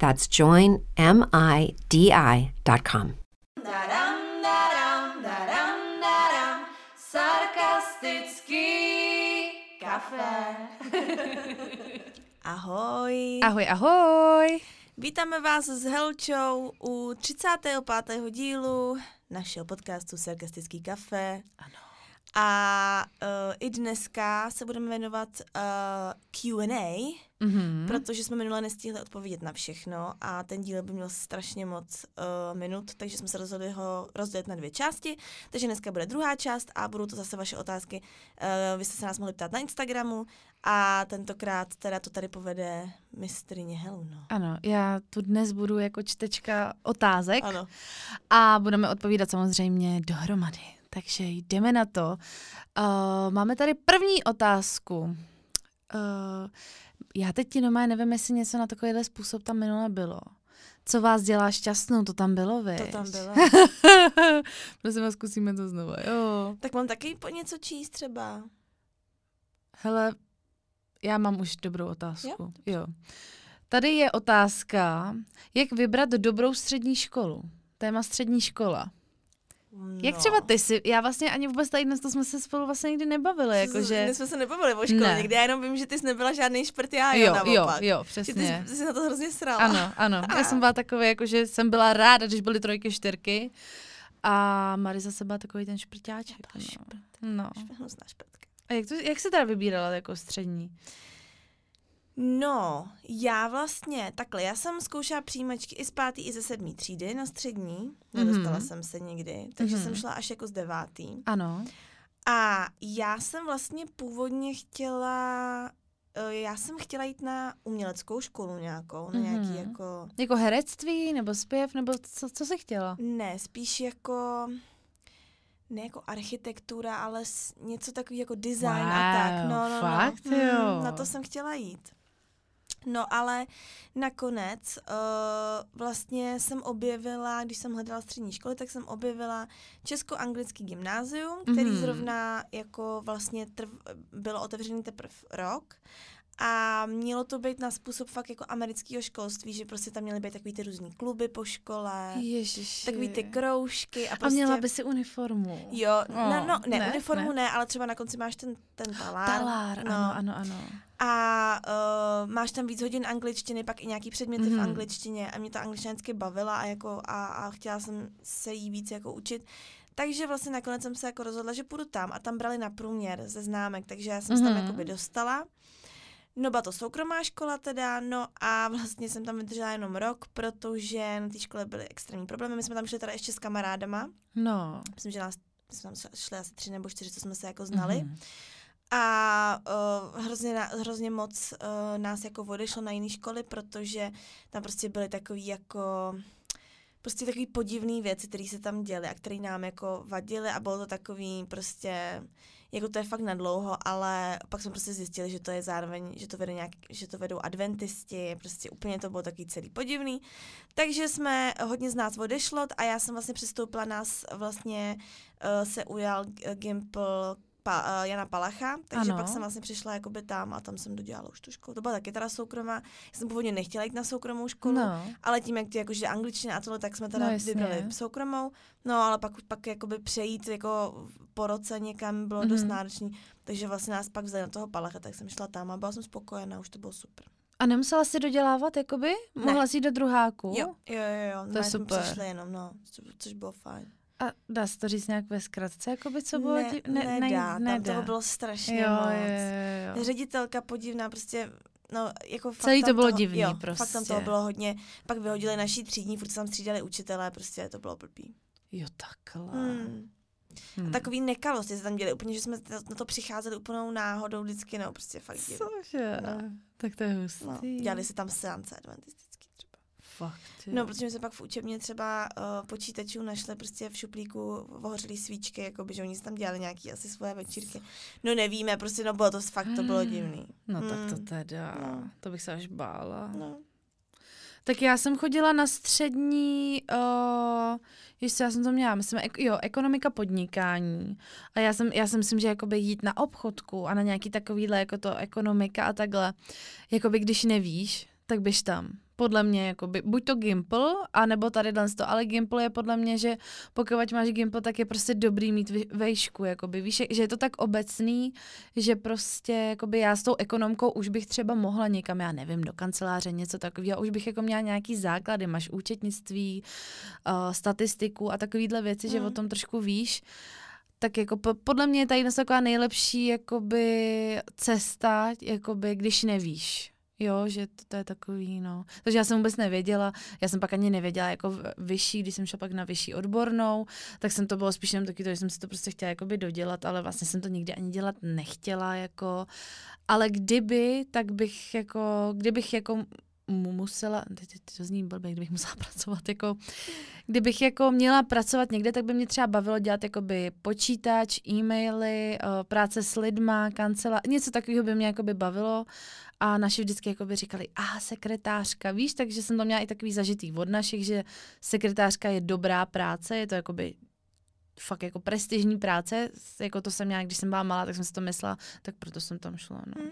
That's joinmidi.com. Kafe. Ahoj. Ahoj, ahoj. Vítáme vás s Helčou u 35. dílu našeho podcastu Sarkastický kafe. Ano. A uh, i dneska se budeme věnovat uh, Q&A, Mhm. protože jsme minule nestihli odpovědět na všechno a ten díl by měl strašně moc uh, minut, takže jsme se rozhodli ho rozdělit na dvě části. Takže dneska bude druhá část a budou to zase vaše otázky. Uh, vy jste se nás mohli ptát na Instagramu a tentokrát teda to tady povede mistrině Helno. Ano, já tu dnes budu jako čtečka otázek Ano. a budeme odpovídat samozřejmě dohromady. Takže jdeme na to. Uh, máme tady první otázku. Uh, já teď ti nomé nevím, jestli něco na takovýhle způsob tam minule bylo. Co vás dělá šťastnou, to tam bylo, vy. To tam bylo. Prosím vás, zkusíme to znovu. Jo. tak mám taky po něco číst třeba. Hele, já mám už dobrou otázku. Jo? jo. Tady je otázka, jak vybrat dobrou střední školu. Téma střední škola. No. Jak třeba ty si, já vlastně ani vůbec tady dnes to jsme se spolu vlastně nikdy nebavili, jakože... My jsme se nebavili o škole Ne. někdy, já jenom vím, že ty jsi nebyla žádný šprt, já jo, jo, jo, jo, Že přesně. ty, jsi, jsi na to hrozně srala. Ano, ano. Já jsem byla takový, jakože jsem byla ráda, když byly trojky, čtyřky. A Marisa se byla takový ten šprťáček. byla No. no. Hnusná šprtka. A jak, to, jak se teda vybírala jako střední? No, já vlastně, takhle, já jsem zkoušela přijímačky i z pátý, i ze sedmý třídy na střední. Nedostala Mhm. jsem se nikdy, takže Mhm. jsem šla až jako z devátý. Ano. A já jsem vlastně původně chtěla, eh, já jsem chtěla jít na uměleckou školu nějakou, na nějaký Mhm. jako, Jako herectví, nebo zpěv, nebo co, co jsi chtěla? ne, spíš jako, ne jako architektura, ale něco takový jako design a tak. Wow, No, no, fakt no. jo. na to jsem chtěla jít. No ale nakonec uh, vlastně jsem objevila, když jsem hledala střední školy, tak jsem objevila Česko-anglický gymnázium, který Mhm. zrovna jako vlastně trv, bylo otevřený teprve rok. A mělo to být na způsob fakt jako amerického školství, že prostě tam měly být takový ty různý kluby po škole, Ježiši. takový ty kroužky a A prostě... měla by si uniformu. Jo, Oh, no, no ne, ne, uniformu ne. ne. ale třeba na konci máš ten, ten talár. Talár, no. ano, ano, ano. A uh, máš tam víc hodin angličtiny, pak i nějaký předměty mm-hmm. v Mhm. angličtině a mě ta angličtina vždycky bavila a, jako, a, a chtěla jsem se jí víc jako učit. Takže vlastně nakonec jsem se jako rozhodla, že půjdu tam a tam brali na průměr ze známek, takže já jsem se tam Mhm. jakoby dostala. No byla to soukromá škola teda, no a vlastně jsem tam vydržela jenom rok, protože na té škole byly extrémní problémy. My jsme tam šli teda ještě s kamarádama, No. myslím, že nás my jsme tam šli asi tři nebo čtyři, co jsme se jako znali. Mhm. A uh, hrozně, na- hrozně moc uh, nás jako odešlo na jiné školy, protože tam prostě byly takový jako prostě takový podivný věci, které se tam děly a které nám jako vadily a bylo to takový prostě jako to je fakt nadlouho, ale pak jsme prostě zjistili, že to je zároveň, že to, vede nějak, že to vedou adventisti, prostě úplně to bylo takový celý podivný. Takže jsme, hodně z nás odešlo a já jsem vlastně přistoupila, nás vlastně uh, se ujal Gimple pa, uh, Jana Palacha, takže Ano. pak jsem vlastně přišla jakoby tam a tam jsem dodělala už tu školu. To byla taky teda soukromá. Já jsem původně nechtěla jít na soukromou školu, No. ale tím, jak ty jakože angličtina a tohle, tak jsme teda No, jasně. vybrali soukromou. No, ale pak, pak jakoby přejít jako po roce někam bylo mm-hmm. dost Mhm. náročný. Takže vlastně nás pak vzali na toho Palacha, tak jsem šla tam a byla jsem spokojená, už to bylo super. A nemusela si dodělávat, jakoby? Mohla si jít do druháku? Jo, jo, jo, jo. To je jsme super. Přišli jenom, no, co- což bylo fajn. A dá se to říct nějak ve zkratce, jakoby, co bylo? ne, div- nedá, tam nedá. toho bylo strašně jo, moc. jo, jo. Ředitelka podivná, prostě, no, jako fakt Celý to bylo toho, divný jo, fakt tam prostě. toho bylo hodně. Pak vyhodili naší třídní, furt tam střídali učitelé, prostě to bylo blbý. Jo, takhle. Hmm. Hmm. A takový nekalosti se tam děli úplně, že jsme na to přicházeli úplnou náhodou vždycky, no, prostě fakt divný. Cože? No. Tak to je hustý. No, dělali se tam seance adventistický třeba. Fakt, jo. No, protože my jsme pak v učebně třeba uh, počítačů našli prostě v šuplíku ohořelý svíčky, jakoby, že oni tam dělali nějaký asi svoje večírky. No nevíme, prostě no bylo to fakt, to bylo divný. No tak to Hmm. teda, No. to bych se až bála. No. Tak já jsem chodila na střední, uh, ještě já jsem to měla, myslím, ek, jo, ekonomika podnikání. A já jsem, já si myslím, že jakoby jít na obchodku a na nějaký takovýhle, jako to ekonomika a takhle, jakoby když nevíš, tak běž tam. Podle mě, jakoby, buď to Gimple, anebo tady dnes to, ale Gimple je podle mě, že pokud máš Gimple, tak je prostě dobrý mít vejšku, jakoby, víš, že je to tak obecný, že prostě, jakoby já s tou ekonomkou už bych třeba mohla někam, já nevím, do kanceláře, něco takového, už bych jako měla nějaký základy, máš účetnictví, uh, statistiku a takovýhle věci, mm. že Mm. o tom trošku víš, tak jako po, podle mě je tady dnes taková nejlepší jakoby cesta, jakoby když nevíš. Jo, že to, to je takový, no. Takže já jsem vůbec nevěděla, já jsem pak ani nevěděla jako vyšší, když jsem šla pak na vyšší odbornou, tak jsem to bylo spíš jenom taky to, že jsem si to prostě chtěla jakoby dodělat, ale vlastně jsem to nikdy ani dělat nechtěla, jako, ale kdyby, tak bych jako, kdybych jako musela, teď, to zní blbě, kdybych musela pracovat, jako, kdybych jako měla pracovat někde, tak by mě třeba bavilo dělat jakoby počítač, e-maily, eh, práce s lidma, kancela, něco takového by mě jakoby bavilo a naši vždycky jakoby říkali, a sekretářka, víš, takže jsem to měla i takový zažitý od našich, že sekretářka je dobrá práce, je to jakoby fakt jako prestižní práce, jako to jsem měla, když jsem byla malá, tak jsem si to myslela, tak proto jsem tam šla, no. Hmm.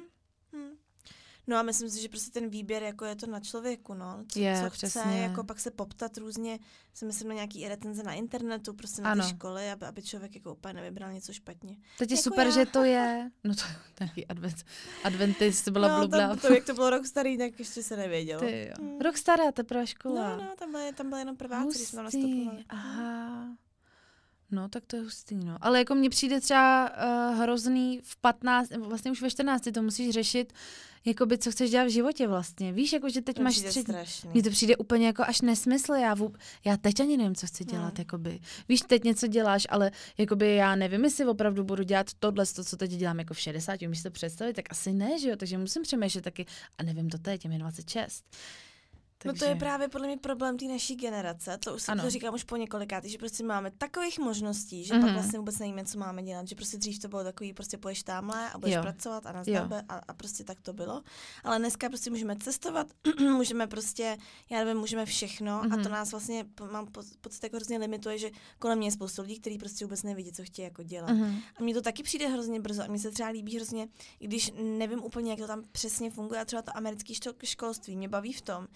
Hmm. No a myslím si, že prostě ten výběr jako je to na člověku, no. Co, Je, co chce, přesně. jako pak se poptat různě, si myslím na nějaký recenze na internetu, prostě na Ano. ty školy, aby, aby člověk jako úplně nevybral něco špatně. Teď je Jako super, já. že to je, no to takový advent, adventist, byla no, blubla. tam, to, jak to bylo rok starý, tak ještě se nevědělo. Ty jo. Hmm. Rok stará, teprve škola. No, no, tam byly, tam byly jenom prváci, když jsme nastupovali. aha. No, tak to je hustý, no. Ale jako mně přijde třeba uh, hrozný v 15, nebo vlastně už ve 14 to musíš řešit, jakoby, co chceš dělat v životě vlastně. Víš, jako, že teď To máš strašný. Mně to přijde úplně jako až nesmysl, já, vůb... já teď ani nevím, co chci dělat, Hmm. jakoby. Víš, teď něco děláš, ale jakoby já nevím, jestli opravdu budu dělat tohle, to, co teď dělám jako v 60, umíš si to představit, tak asi ne, že jo, takže musím přemýšlet taky, a nevím to teď, je mi 26. No to je právě podle mě problém té naší generace, to už si to říkám už po několikátý, že prostě máme takových možností, že Mhm. pak vlastně vůbec nevíme, co máme dělat, že prostě dřív to bylo takový, prostě půjdeš tamhle a budeš Jo. pracovat a nazdar a, a prostě tak to bylo. Ale dneska prostě můžeme cestovat, můžeme prostě, já nevím, můžeme všechno a to Mhm. nás vlastně, mám po- pocit, jako hrozně limituje, že kolem mě je spoustu lidí, kteří prostě vůbec nevidí, co chtějí jako dělat. Mhm. A mně to taky přijde hrozně brzo a mně se třeba líbí hrozně, i když nevím úplně, jak to tam přesně funguje, a třeba to americké školství mě baví v tom,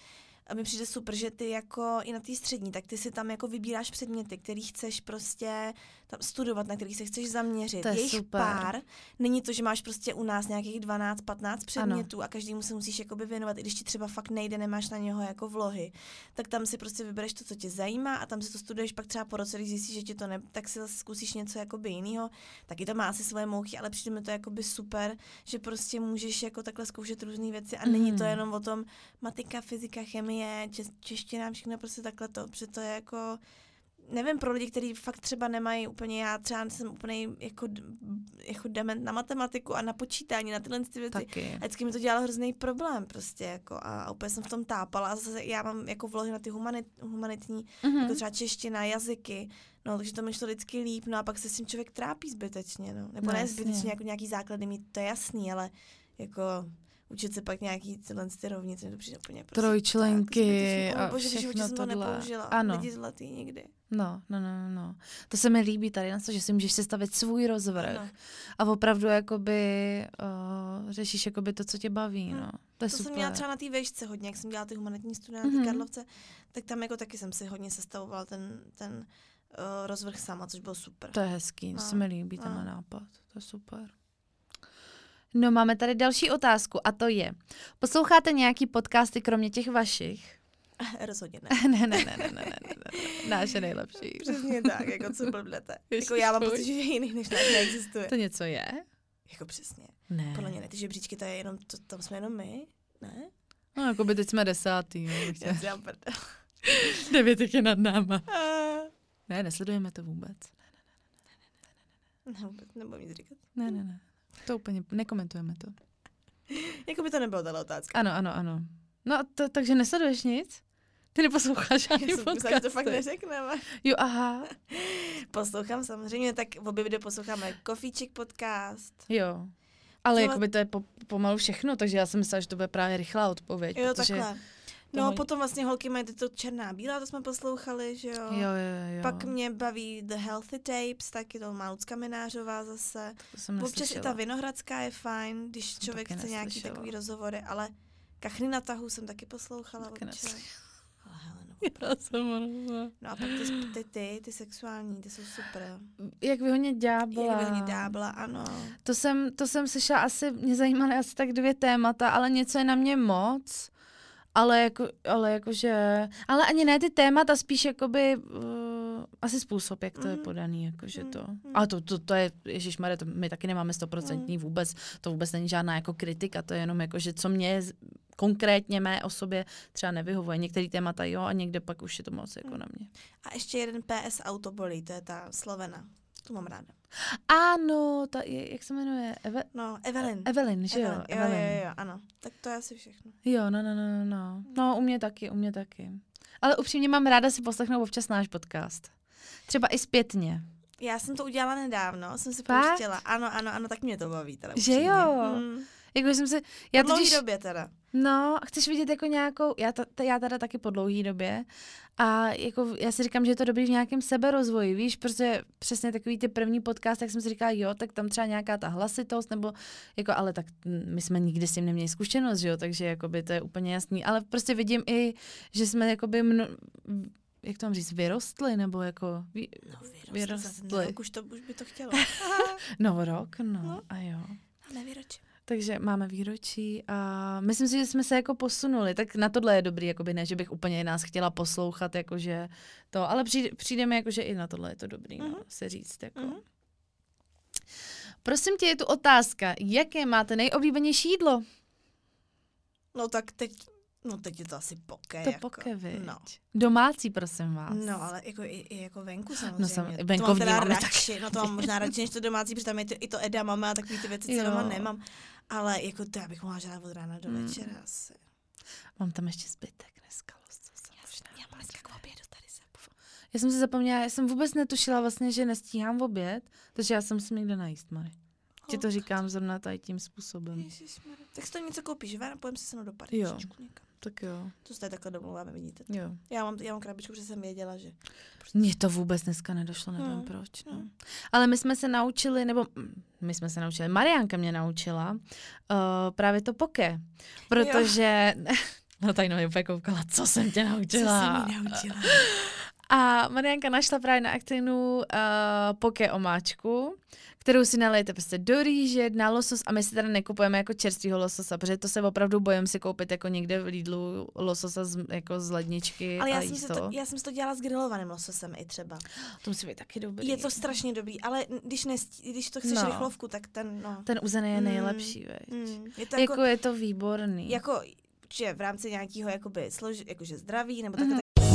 mi přijde super, že ty jako i na té střední, tak ty si tam jako vybíráš předměty, který chceš prostě tam studovat, na kterých se chceš zaměřit. To je Jejich super. pár. Není to, že máš prostě u nás nějakých 12-15 předmětů a každému se musíš jakoby věnovat, i když ti třeba fakt nejde, nemáš na něho jako vlohy. Tak tam si prostě vybereš to, co tě zajímá a tam si to studuješ pak třeba po roce, když zjistíš, že ti to ne, tak si zase zkusíš něco jakoby jiného. Taky to má asi svoje mouchy, ale přijde mi to jakoby super, že prostě můžeš jako takhle zkoušet různé věci a není to Mhm. jenom o tom matika, fyzika, chemie, če- čeština, všechno prostě takhle to, protože to je jako nevím, pro lidi, kteří fakt třeba nemají úplně, já třeba jsem úplně jako, jako dement na matematiku a na počítání, na tyhle ty věci. Taky. A vždycky mi to dělalo hrozný problém prostě jako a úplně jsem v tom tápala a zase já mám jako vlohy na ty humanit, humanitní, Mhm. jako třeba čeština, jazyky, no takže to mi šlo vždycky líp, no a pak se s tím člověk trápí zbytečně, no. Nebo No, ne zbytečně, jako nějaký základy mít, to je jasný, ale jako učit se pak nějaký tyhle ty rovnice, mi to přijde úplně prostě Trojčlenky tak a O bože, všechno jsem to tohle. nepoužila. Ano. Lidi zlatý nikdy. No, no, no, no, no. To se mi líbí tady na to, že si můžeš sestavit svůj rozvrh Ano. a opravdu jakoby uh, řešíš jakoby to, co tě baví, Hm. no. To je To super. jsem měla třeba na té vejšce hodně, jak jsem dělala ty humanitní studia na Mhm. té Karlovce, tak tam jako taky jsem si hodně sestavovala ten, ten uh, rozvrh sama, což bylo super. To je hezký, to No, se mi líbí, no. tenhle nápad. To je super. No máme tady další otázku a to je, posloucháte nějaký podcasty kromě těch vašich? Rozhodně ne. ne, ne, ne, ne, ne, ne, ne, ne. Náš je nejlepší. Přesně tak, jako co blbnete. Jako já mám pocit, že jiných než náš neexistuje. To něco je? Jako přesně. Ne. Podle mě ne, ty žebříčky, to je jenom, to, tam jsme jenom my, ne? No, jako by teď jsme desátý. Já si. Devět je nad náma. Ah. Ne, nesledujeme to vůbec. Ne, vůbec nebudu nic říkat. Ne, ne, ne. To úplně, nekomentujeme to. Jako by to nebylo tato otázka. Ano, ano, ano. No, a to, takže nesleduješ nic? Ty neposloucháš Já ani jsem myslela, že to fakt neřekneme. Jo, aha. Poslouchám samozřejmě, tak v obě posloucháme Kofíček podcast. Jo. Ale jako by to je po, pomalu všechno, takže já jsem myslela, že to bude právě rychlá odpověď. Jo, protože... takhle. No, toho- potom vlastně holky mají to černá a bílá, to jsme poslouchali, že jo? Jo, jo, jo. Pak mě baví The Healthy Tapes, taky to má Lucka Minářová zase. to jsem Občas i ta Vinohradská je fajn, když člověk taky chce nějaký neslyšela. takový rozhovory, ale Kachny na tahu jsem taky poslouchala Taky občas. Ale no. Já jsem ona. no a pak ty, ty, ty, ty sexuální, ty jsou super. Jak vyhodně ďábla. Jak vyhodně dábla, ano. To jsem, to jsem slyšela asi, mě zajímaly asi tak dvě témata, ale něco je na mě moc. Ale jako, ale jakože, ale ani ne ty témata, spíš jakoby uh, asi způsob, jak to je Mhm. podaný, jakože Mhm, to. mhm. A to, to, to je, ježišmarja, to my taky nemáme stoprocentní vůbec, to vůbec není žádná jako kritika, to je jenom jako, že co mě konkrétně mé osobě třeba nevyhovuje. Některé témata jo a někde pak už je to moc jako na mě. A ještě jeden PS Autobolí, to je ta Slovena. Tu mám ráda. Ano, ta, jak se jmenuje? Eve, No, Evelyn. Evelyn, že jo? Evelyn. Jo, jo, jo, ano. Tak to je asi všechno. Jo, no, no, no, no, no. No, u mě taky, u mě taky. Ale upřímně mám ráda si poslechnout občas náš podcast. Třeba i zpětně. Já jsem to udělala nedávno, jsem si Fakt? pouštěla. Ano, ano, ano, tak mě to baví teda. Že upřímně. jo? Mm. Jako jsem si, Já po dlouhý totiž, době teda. no, chceš vidět jako nějakou, já, ta, já teda taky po dlouhý době a jako já si říkám, že je to dobrý v nějakém seberozvoji, víš, protože přesně takový ty první podcast, jak jsem si říkala, jo, tak tam třeba nějaká ta hlasitost, nebo jako, ale tak my jsme nikdy s tím neměli zkušenost, že jo, takže jakoby to je úplně jasný, ale prostě vidím i, že jsme jakoby mno, jak to mám říct, vyrostli, nebo jako, ví, No. Za ten rok už, to, už by to chtělo. no rok, no, No. a jo. A nevyročím. Takže máme výročí a myslím si, že jsme se jako posunuli. Tak na tohle je dobrý, jakoby ne, že bych úplně nás chtěla poslouchat, jakože to, ale přijde, přijde mi jako, že i na tohle je to dobrý, no, Mhm. se říct. Jako. Mhm. Prosím tě, je tu otázka, jaké máte nejoblíbenější jídlo? No tak teď, no teď je to asi poke. To jako. poke, viď? No. Domácí, prosím vás. No, ale jako, i, i jako venku samozřejmě. sam- to venkovní mám teda radši, no to mám možná radši než to domácí, protože tam je to, i to Eda máme a takový ty věci, co Jo. doma nemám. Ale jako to já bych mohla žádat od rána do Mm. večera asi. Mám tam ještě zbytek dneska. možná Já mám dneska k obědu tady se. Já jsem si zapomněla, já jsem vůbec netušila vlastně, že nestíhám v oběd, takže já jsem si někde najíst, Mary. Ti to říkám zrovna tady tím způsobem. Ježišmarja. Tak si to něco koupíš, ven a pojem si se mnou do Jo. Pařížičku někam. Tak jo, To se tady takhle domluváme, vidíte. jo. Já mám, já mám krabičku, protože jsem věděla, že... Mně to vůbec dneska nedošlo, nevím Hmm. proč. No. Hmm. Ale my jsme se naučili, nebo my jsme se naučili, Mariánka mě naučila uh, právě to poke, protože... No tady mě úplně koukala, co jsem tě Co naučila. jsi mi naučila? A Marianka našla právě na Actinu uh, poke omáčku, kterou si nalejete prostě do rýže, na losos a my si teda nekupujeme jako čerstvýho lososa, protože to se opravdu bojím si koupit jako někde v Lidlu lososa z, jako z ledničky Ale a já jsem, jíst si to. to, já jsem si to dělala s grilovaným lososem i třeba. to musí být taky dobrý. Je to strašně dobrý, ale když, nestí, když to chceš No. rychlovku, tak ten, no. Ten uzený je Mm, nejlepší, veď. Mm, je to Jako, jako, je to výborný. jako, že v rámci nějakého jakoby, slož, jakože zdraví, nebo tak, Mhm.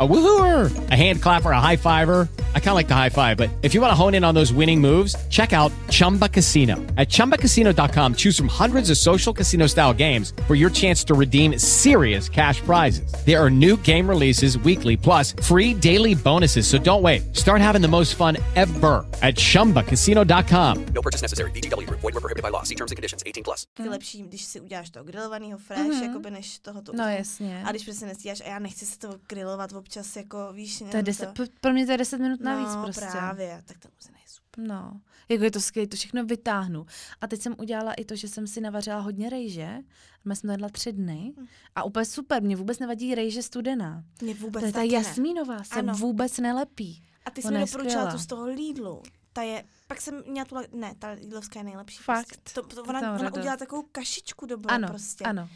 A woohooer, a hand clapper, a high fiver. I kind of like the high five, but if you want to hone in on those winning moves, check out Chumba Casino. At chumbacasino.com, choose from hundreds of social casino style games for your chance to redeem serious cash prizes. There are new game releases weekly, plus free daily bonuses. So don't wait. Start having the most fun ever at chumbacasino.com. No purchase necessary. VGW Group. Void were prohibited by law. See terms and conditions. 18 plus. Je lepší, když si uděláš toho grilovaného fresh, Mhm. jakoby než tohoto. No jasně. A když prostě nestíháš, a já nechci se to grilovat občas, jako víš, To je deset, p- pro mě to je 10 minut navíc no, prostě. právě, tak to musí super. No, jako je to skvělé, to všechno vytáhnu. A teď jsem udělala i to, že jsem si navařila hodně rejže. My jsme jedla tři dny Hm. a úplně super, mě vůbec nevadí rejže studená. Mě vůbec To je ta jasmínová, se Ano. vůbec nelepí. A ty jsi mi doporučila tu z toho Lidlu. Ta je, pak jsem měla tu, ne, ta Lidlovská je nejlepší. Fakt? Prostě. To, to, ona, ona udělá takovou kašičku dobrou Ano, prostě. ano.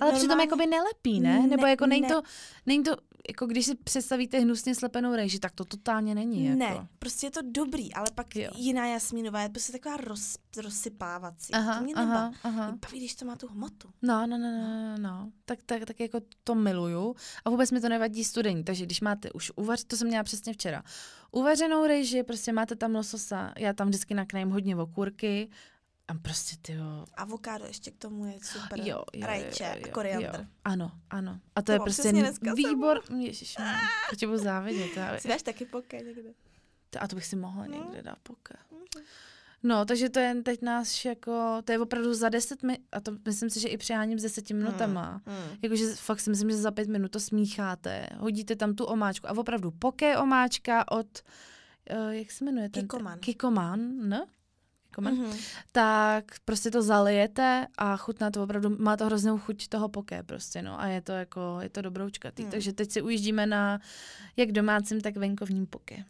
Ale přitom Normálně- jakoby nelepí, ne? Nebo Ne, jako není ne. to, není to, jako když si představíte hnusně slepenou rejži, tak to totálně není. Jako. Ne, prostě je to dobrý, ale pak Jo. jiná jasmínová je prostě taková roz, rozsypávací. Aha, to mě aha, nebaví. aha. Mě baví, když to má tu hmotu. No, no, no, no, no, no. Tak, tak, tak jako to miluju a vůbec mi to nevadí studení, takže když máte už uvař, to jsem měla přesně včera, uvařenou rejži, prostě máte tam lososa, já tam vždycky nakrájím hodně okurky a prostě ty jo, Avokádo ještě k tomu je super. jo, jo, Rajče jo, a jo, koriandr. Jo. Ano, ano. A to, To je prostě výbor, ježiš, to tě budu závidět. Já, Si dáš taky poké někde. To- A to bych si mohla No. někde dát poké. No, takže to je teď nás jako, to je opravdu za deset minut, a to myslím si, že i přeháním s deseti minutama. Hmm. Jakože fakt si myslím, že za pět minut to smícháte, hodíte tam tu omáčku a opravdu poké omáčka od, uh, jak se jmenuje ten? Kikoman. Kikoman, ne? Kikoman. Mhm. Tak prostě to zalijete a chutná to opravdu, má to hroznou chuť toho poké prostě, no a je to jako, je to dobroučkatý. Hmm. Takže teď si ujíždíme na jak domácím, tak venkovním poké.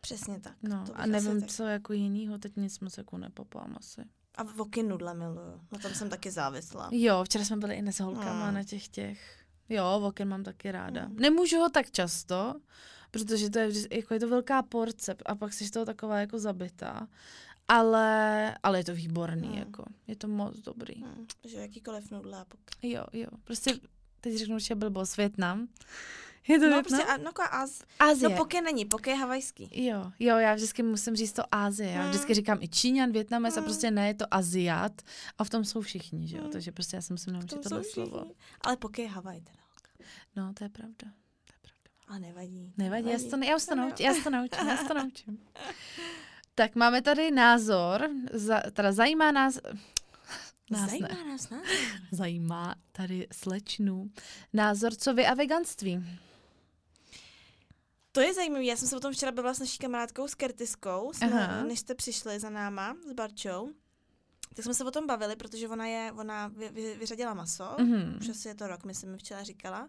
Přesně tak. No to a nevím, tak- co jako jinýho, teď nic moc jako nepopám asi. A voky nudle miluju. Na tom jsem taky závislá. Jo, včera jsme byli i s holkama Mm. na těch těch. Jo, voken mám taky ráda. Nemůžu ho tak často, protože to je, jako je to velká porce a pak jsi z toho taková jako zabitá. Ale, ale je to výborný, Mm. jako. Je to moc dobrý. Hmm. Že jakýkoliv nudle a poké. Jo, jo. Prostě teď řeknu určitě blbost, Větnam. Je to No Větnam? prostě, a, no jako Az... Azie. No poké není, poké je havajský. Jo, jo, já vždycky musím říct to Ázie. Já vždycky říkám i Číňan, Větnamec a prostě ne, je to Aziat. A v tom jsou všichni, že jo? Takže prostě já si musím naučit tohle slovo. Ale poké je Havaj teda. No, to je pravda. Pravda. Ale nevadí. Nevadí, já, to, ne- já, už to naučím, já to naučím, já to naučím. Tak máme tady názor, za, teda zajímá nás, nás Zajímá ne, nás, ne? zajímá tady slečnu, názor co vy a veganství. To je zajímavé, já jsem se o tom včera bavila s naší kamarádkou s Kertiskou, jsme, Aha. než jste přišli za náma s Barčou. Tak jsme se o tom bavili, protože ona je, ona vy, vy, vyřadila maso, Mhm. už asi je to rok, myslím, mi včera říkala.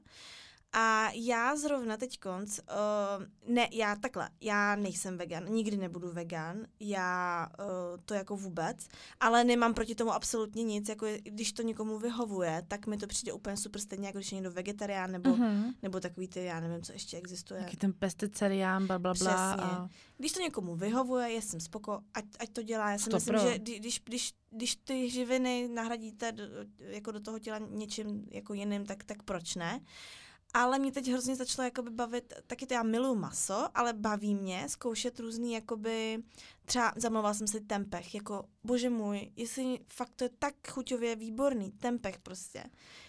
A já zrovna teď konc, uh, ne, já takhle, já nejsem vegan, nikdy nebudu vegan, já uh, to jako vůbec, ale nemám proti tomu absolutně nic, jako je- když to někomu vyhovuje, tak mi to přijde úplně super stejně, jako když je někdo vegetarián, nebo, Mhm. nebo takový ty, já nevím, co ještě existuje. Taky ten pesticerián, bla, bla, bla. A... Když to někomu vyhovuje, já jsem spoko, ať, ať to dělá. Já si To myslím, pro. že kdy- když, když, když ty živiny nahradíte do, jako do toho těla něčím jako jiným, tak, tak proč ne? Ale mě teď hrozně začalo jakoby bavit, taky to já miluji maso, ale baví mě zkoušet různý, jakoby, třeba zamlouvala jsem si tempeh, jako bože můj, jestli fakt to je tak chuťově výborný, tempeh prostě.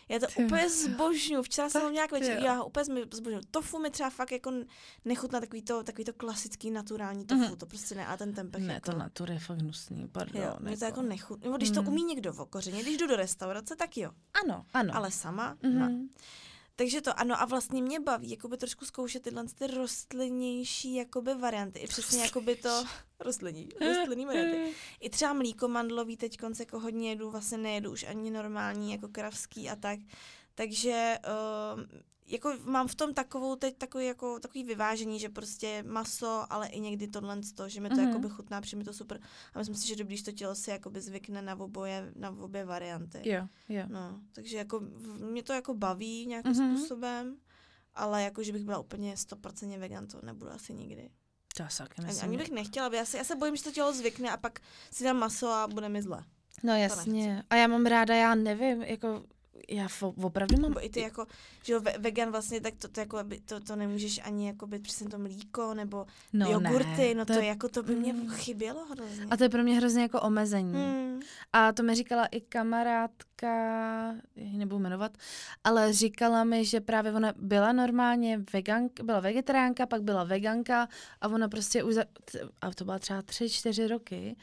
Já to Ty. úplně zbožňuju, včera jsem ho nějak večer, já ho úplně zbožňuju. Tofu mi třeba fakt jako nechutná takový to, takový to klasický naturální tofu, Mhm. to prostě ne, a ten tempeh Ne, jako, to natur je fakt hnusný, pardon. jo, mě to jako nechutná. Nebo když to Mhm. umí někdo v okořeně, když jdu do restaurace, tak jo, Ano, ano. ale sama, Mhm. Takže to, ano, a vlastně mě baví jakoby trošku zkoušet tyhle ty rostlinnější jakoby varianty. I přesně jakoby to rostlinní, rostlinný varianty. I třeba mlíko mandlový teď konce jako hodně jedu, vlastně nejedu už ani normální jako kravský a tak. Takže uh, jako mám v tom takovou teď takový, jako, takový vyvážení, že prostě maso, ale i někdy tohle to, že mi to Mhm. mm-hmm. jakoby chutná, přijde mi to super. A myslím si, že dobrý, že to tělo si jakoby zvykne na oboje, na obě varianty. Jo, jo. No, takže jako mě to jako baví nějakým Mhm. mm-hmm. způsobem, ale jako, že bych byla úplně 100% vegan, to nebudu asi nikdy. To taky Ani, ani bych nechtěla, já se, já se bojím, že to tělo zvykne a pak si dám maso a bude mi zle. No jasně. A já mám ráda, já nevím, jako já opravdu mám... Nebo i ty jako, že vegan vlastně, tak to, to, jako, to, to nemůžeš ani jako být přesně to mlíko, nebo No jogurty, ne, no to to, je- jako to by mě mm. chybělo hrozně. A to je pro mě hrozně jako omezení. Hmm. A to mi říkala i kamarádka, já ji nebudu jmenovat, ale říkala mi, že právě ona byla normálně veganka, byla vegetariánka, pak byla veganka a ona prostě už, a to byla třeba tři, čtyři roky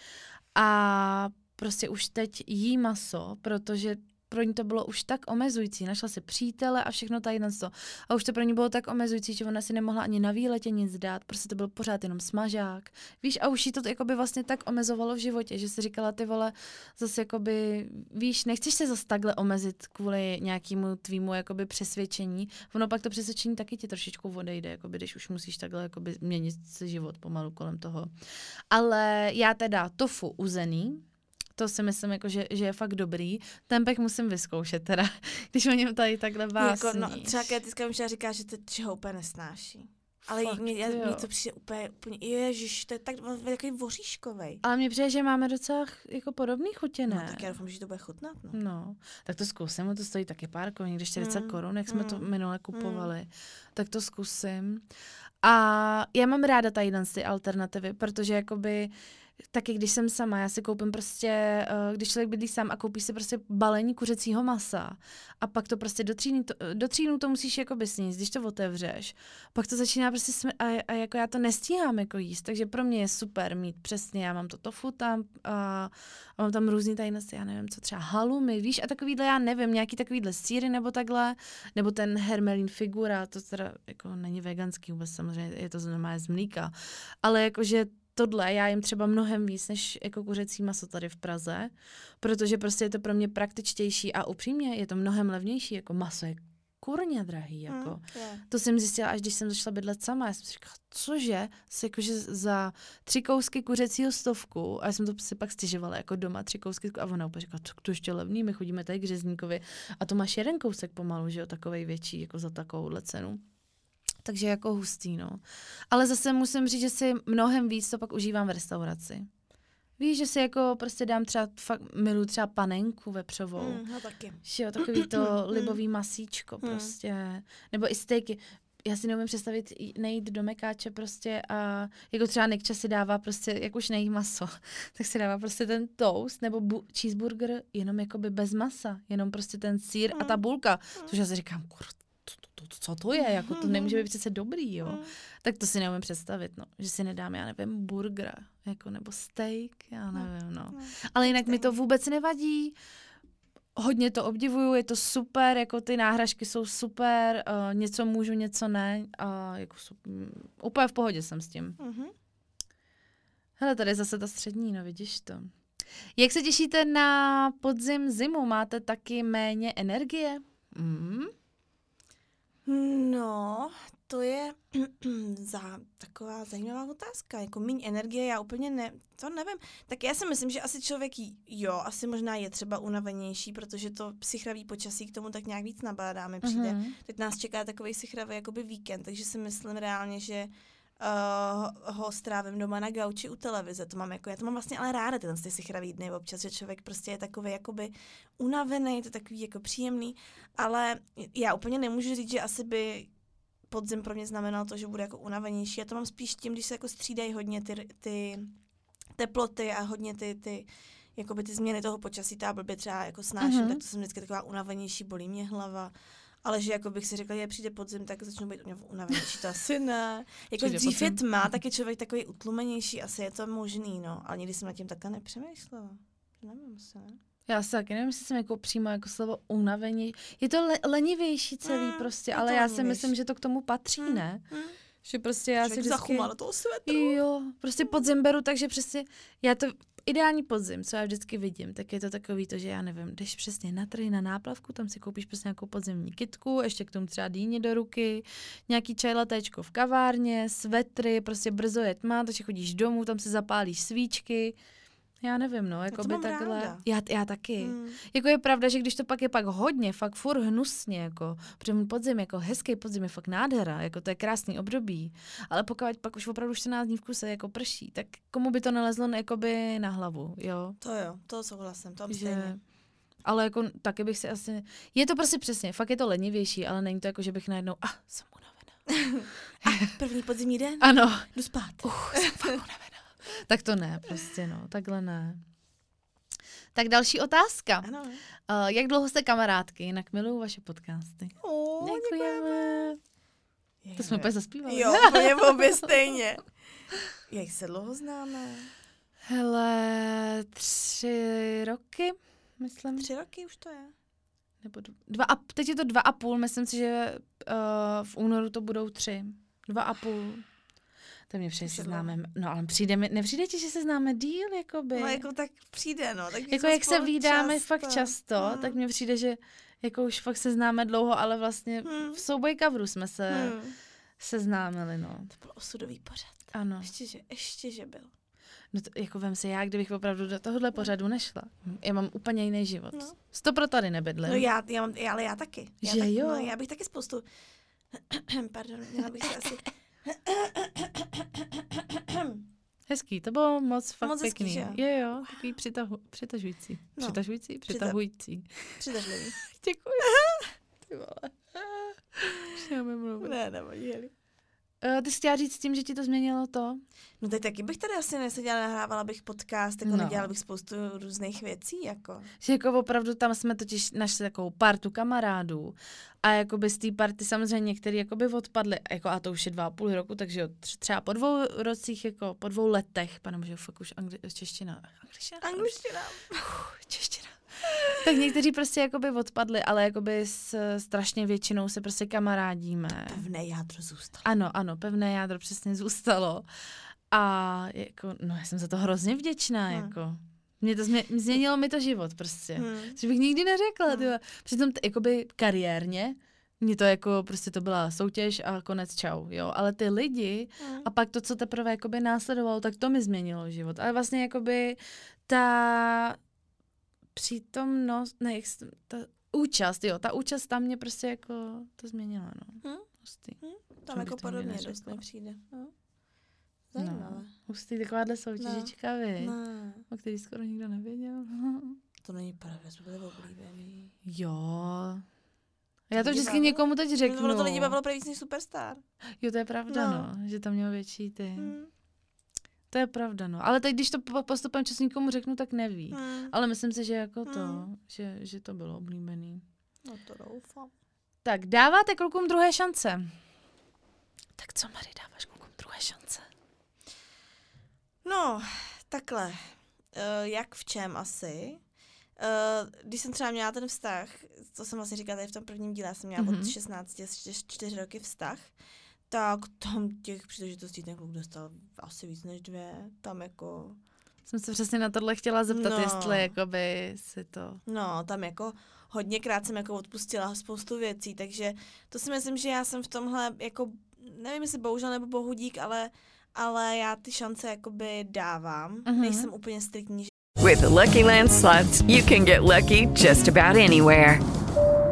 a prostě už teď jí maso, protože pro ní to bylo už tak omezující. Našla si přítele a všechno tady to. A už to pro ní bylo tak omezující, že ona si nemohla ani na výletě nic dát. Prostě to byl pořád jenom smažák. Víš, a už jí to jakoby vlastně tak omezovalo v životě, že si říkala, ty vole, zase jakoby, víš, nechceš se zase takhle omezit kvůli nějakému tvýmu jakoby přesvědčení. Ono pak to přesvědčení taky ti trošičku odejde, jakoby, když už musíš takhle jakoby měnit si život pomalu kolem toho. Ale já teda tofu uzený, to si myslím, jako, že, že je fakt dobrý. Tempek musím vyzkoušet teda, když o něm tady takhle vás. Jako, no, třeba Kétiska mi říká, že to že ho úplně nesnáší. Ale Fakt, mě, jo. mě to přijde úplně, úplně, ježiš, to je tak, takový voříškovej. Ale mně přijde, že máme docela jako podobný chutě, ne? No, tak já doufám, že to bude chutnat, no. No, tak to zkusím, to stojí taky pár korun, někde 40 Mm, korun, jak jsme to mm, minule kupovali. Tak to zkusím. A já mám ráda tady ty alternativy, protože jakoby taky když jsem sama, já si koupím prostě, eh, když člověk bydlí sám a koupí si prostě balení kuřecího masa a pak to prostě do tříny, to, do třínu to musíš jakoby sníst, když to otevřeš, pak to začíná prostě smr- a, a, jako já to nestíhám jako jíst, takže pro mě je super mít přesně, já mám to tofu tam a, a mám tam různý tady, já nevím co, třeba halumy, víš, a takovýhle, já nevím, nějaký takovýhle síry nebo takhle, nebo ten hermelín figura, to teda jako není veganský vůbec samozřejmě, je to normálně z mlíka, ale jakože tohle já jim třeba mnohem víc než jako kuřecí maso tady v Praze, protože prostě je to pro mě praktičtější a upřímně je to mnohem levnější, jako maso je kurně drahý, jako. Mm, je. To jsem zjistila, až když jsem začala bydlet sama. Já jsem si říkala, cože? Si jakože za tři kousky kuřecího stovku, a já jsem to si pak stěžovala jako doma, tři kousky, a ona úplně říkala, tak to ještě levný, my chodíme tady k řezníkovi a to máš jeden kousek pomalu, že jo, takovej větší, jako za takovouhle cenu. Takže jako hustý, no. Ale zase musím říct, že si mnohem víc to pak užívám v restauraci. Víš, že si jako prostě dám třeba, fakt milu třeba panenku vepřovou. Mm, no taky. Že jo, takový to libový masíčko Mm. prostě. Nebo i stejky. Já si neumím představit nejít do mekáče prostě a jako třeba Nikča si dává prostě, jak už nejí maso, tak si dává prostě ten toast nebo bu- cheeseburger jenom jakoby bez masa, jenom prostě ten sír a ta bulka. Což já si říkám, kur, to, to, to, co to je, jako to nemůže být přece dobrý, jo. Tak to si neumím představit, no. Že si nedám, já nevím, burgera, jako nebo steak, já nevím, no. Ale jinak mi to vůbec nevadí. Hodně to obdivuju, je to super, jako ty náhražky jsou super, uh, něco můžu, něco ne. A jako su- mm, úplně v pohodě jsem s tím. Mhm. Hele, tady je zase ta střední, no vidíš to. Jak se těšíte na podzim, zimu? Máte taky méně energie? Mm. No, to je za taková zajímavá otázka. Jako míň energie, já úplně ne, to nevím. Tak já si myslím, že asi člověk, jo, asi možná je třeba unavenější, protože to psychravý počasí k tomu tak nějak víc nabádá, mi přijde. Mhm. Teď nás čeká takový psychravý jakoby víkend, takže si myslím reálně, že uh, ho strávím doma na gauči u televize. To mám jako, já to mám vlastně ale ráda, tyhle ty psychravý dny občas, že člověk prostě je takový jakoby unavený, je to takový jako příjemný, ale já úplně nemůžu říct, že asi by podzim pro mě znamenal to, že bude jako unavenější. Já to mám spíš tím, když se jako střídají hodně ty, ty teploty a hodně ty, ty jakoby ty změny toho počasí, ta blbě třeba jako snáším, Mhm. tak to jsem vždycky taková unavenější, bolí mě hlava. Ale že jako bych si řekla, že přijde podzim, tak začnu být unav- unavenější, to asi ne. Jako Přijde dřív je podzim. tma, tak je člověk takový utlumenější, asi je to možný, no. Ale nikdy jsem nad tím takhle nepřemýšlela. Nevím, ne. Já si taky nevím, jestli jsem jako přímo jako slovo unavení. Je to le- lenivější celý Mm, prostě, je ale já si myslím, že to k tomu patří, Mm, ne? mm. Že prostě já si Člověk vždycky... zachumá do toho svetru. Jo, prostě podzim beru, takže přesně, já to, ideální podzim, co já vždycky vidím, tak je to takový to, že já nevím, jdeš přesně na trhy, na náplavku, tam si koupíš prostě nějakou podzimní kitku, ještě k tomu třeba dýně do ruky, nějaký čaj latéčko v kavárně, svetry, prostě brzo je tma, takže chodíš domů, tam si zapálíš svíčky, já nevím, no, jako to by takhle. ráda. Já, já taky. Mm. Jako je pravda, že když to pak je pak hodně, fakt furt hnusně, jako, protože podzim, jako hezký podzim je fakt nádhera, jako to je krásný období, ale pokud pak už opravdu 14 dní v kuse jako prší, tak komu by to nalezlo jakoby na hlavu, jo? To jo, to souhlasím, to Že stejně. Ale jako taky bych si asi... Je to prostě přesně, fakt je to lenivější, ale není to jako, že bych najednou, a ah, jsem unavená. První podzimní den? Ano. Jdu spát. Uh, jsem fakt unavená. tak to ne, prostě no, takhle ne. Tak další otázka. Ano. Uh, jak dlouho jste kamarádky? Jinak miluju vaše podcasty. Oh, Děkujeme. To jsme úplně zaspívali. Jo, úplně obě stejně. Jak se dlouho známe? Hele, tři roky, myslím. Tři roky už to je. Nebo dv- dva a, teď je to dva a půl, myslím si, že uh, v únoru to budou tři. Dva a půl. To mě přijde, že se známe, no ale přijde mi, nepřijde ti, že se známe díl, jakoby? No jako tak přijde, no. Tak jako jak se vídáme často. fakt často, Hmm. tak mně přijde, že jako už fakt se známe dlouho, ale vlastně Hmm. v souboj coveru jsme se Hmm. seznámili, no. To byl osudový pořad. Ano. Ještě, že, ještě, že byl. No to, jako vem si já, kdybych opravdu do tohohle pořadu nešla. Já mám úplně jiný život. No. Sto pro tady nebydlím. No já, já mám, ale já taky. Já Že tak, jo? No, já bych taky spoustu... Pardon, měla bych se asi... Hezký, to bylo moc fakt Moc hezký, pěkný. že jo? jo, takový přitahu, přitažující. No. Přitažující? Přita- Přitahující. Přitažlivý. Děkuji. Ty vole. Už neumím mluvit. Ne, nevadí, Heli. Uh, ty jsi chtěla říct s tím, že ti to změnilo to? No teď taky bych tady asi neseděla, nahrávala bych podcast, jako No. nedělala bych spoustu různých věcí, jako. Že jako opravdu tam jsme totiž našli takovou partu kamarádů a jakoby z té party samozřejmě některý jakoby odpadli, jako a to už je dva a půl roku, takže třeba po dvou rocích, jako po dvou letech, pane že fakt už angli- čeština, angličtina, Angličtina. čeština. Tak někteří prostě jakoby odpadli, ale jakoby s strašně většinou se prostě kamarádíme. Pevné jádro zůstalo. Ano, ano, pevné jádro přesně zůstalo. A jako, no já jsem za to hrozně vděčná, Hmm. jako. Mě to změ, změnilo mi to život prostě. Hmm. Což bych nikdy neřekla, Hmm. tyhle. Přitom t- jakoby kariérně, mě to jako, prostě to byla soutěž a konec čau, jo. Ale ty lidi Hmm. a pak to, co teprve jakoby následovalo, tak to mi změnilo život. Ale vlastně jakoby ta přítomnost, ne, jak ta účast, jo, ta účast tam mě prostě jako to změnila, no. Hmm. Hustý. Tam To jako podobně dost mi přijde. No. Zajímavé. No, hustý takováhle soutěžička, no. vy, No. o který skoro nikdo nevěděl. To není pravda, jsme byli oblíbený. jo. Já to lidi vždycky bavilo? někomu teď řeknu. Ono to lidi bavilo víc než Superstar. Jo, to je pravda, no. No. že to mělo větší ty. Hmm. To je pravda, no. Ale teď, když to po- postupem času nikomu řeknu, tak neví. Hmm. Ale myslím si, že jako to, Hmm. že, že to bylo oblíbený. No to doufám. Tak dáváte klukům druhé šance. Tak co, Mary, dáváš klukům druhé šance? No, takhle. Uh, jak v čem asi? Uh, když jsem třeba měla ten vztah, to jsem vlastně říkala tady v tom prvním díle, já jsem měla mm-hmm. Mhm. od 16 až 4 roky vztah, tak tam těch příležitostí ten kluk dostal asi víc než dvě. Tam jako, Jsem se přesně na tohle chtěla zeptat, No. jestli jakoby si to... no, tam jako hodněkrát jsem jako odpustila spoustu věcí, takže to si myslím, že já jsem v tomhle jako, nevím jestli bohužel nebo bohudík, ale ale já ty šance jakoby dávám. Mm-hmm. Nejsem úplně striktní, With the Lucky Land slots, you can get lucky just about anywhere.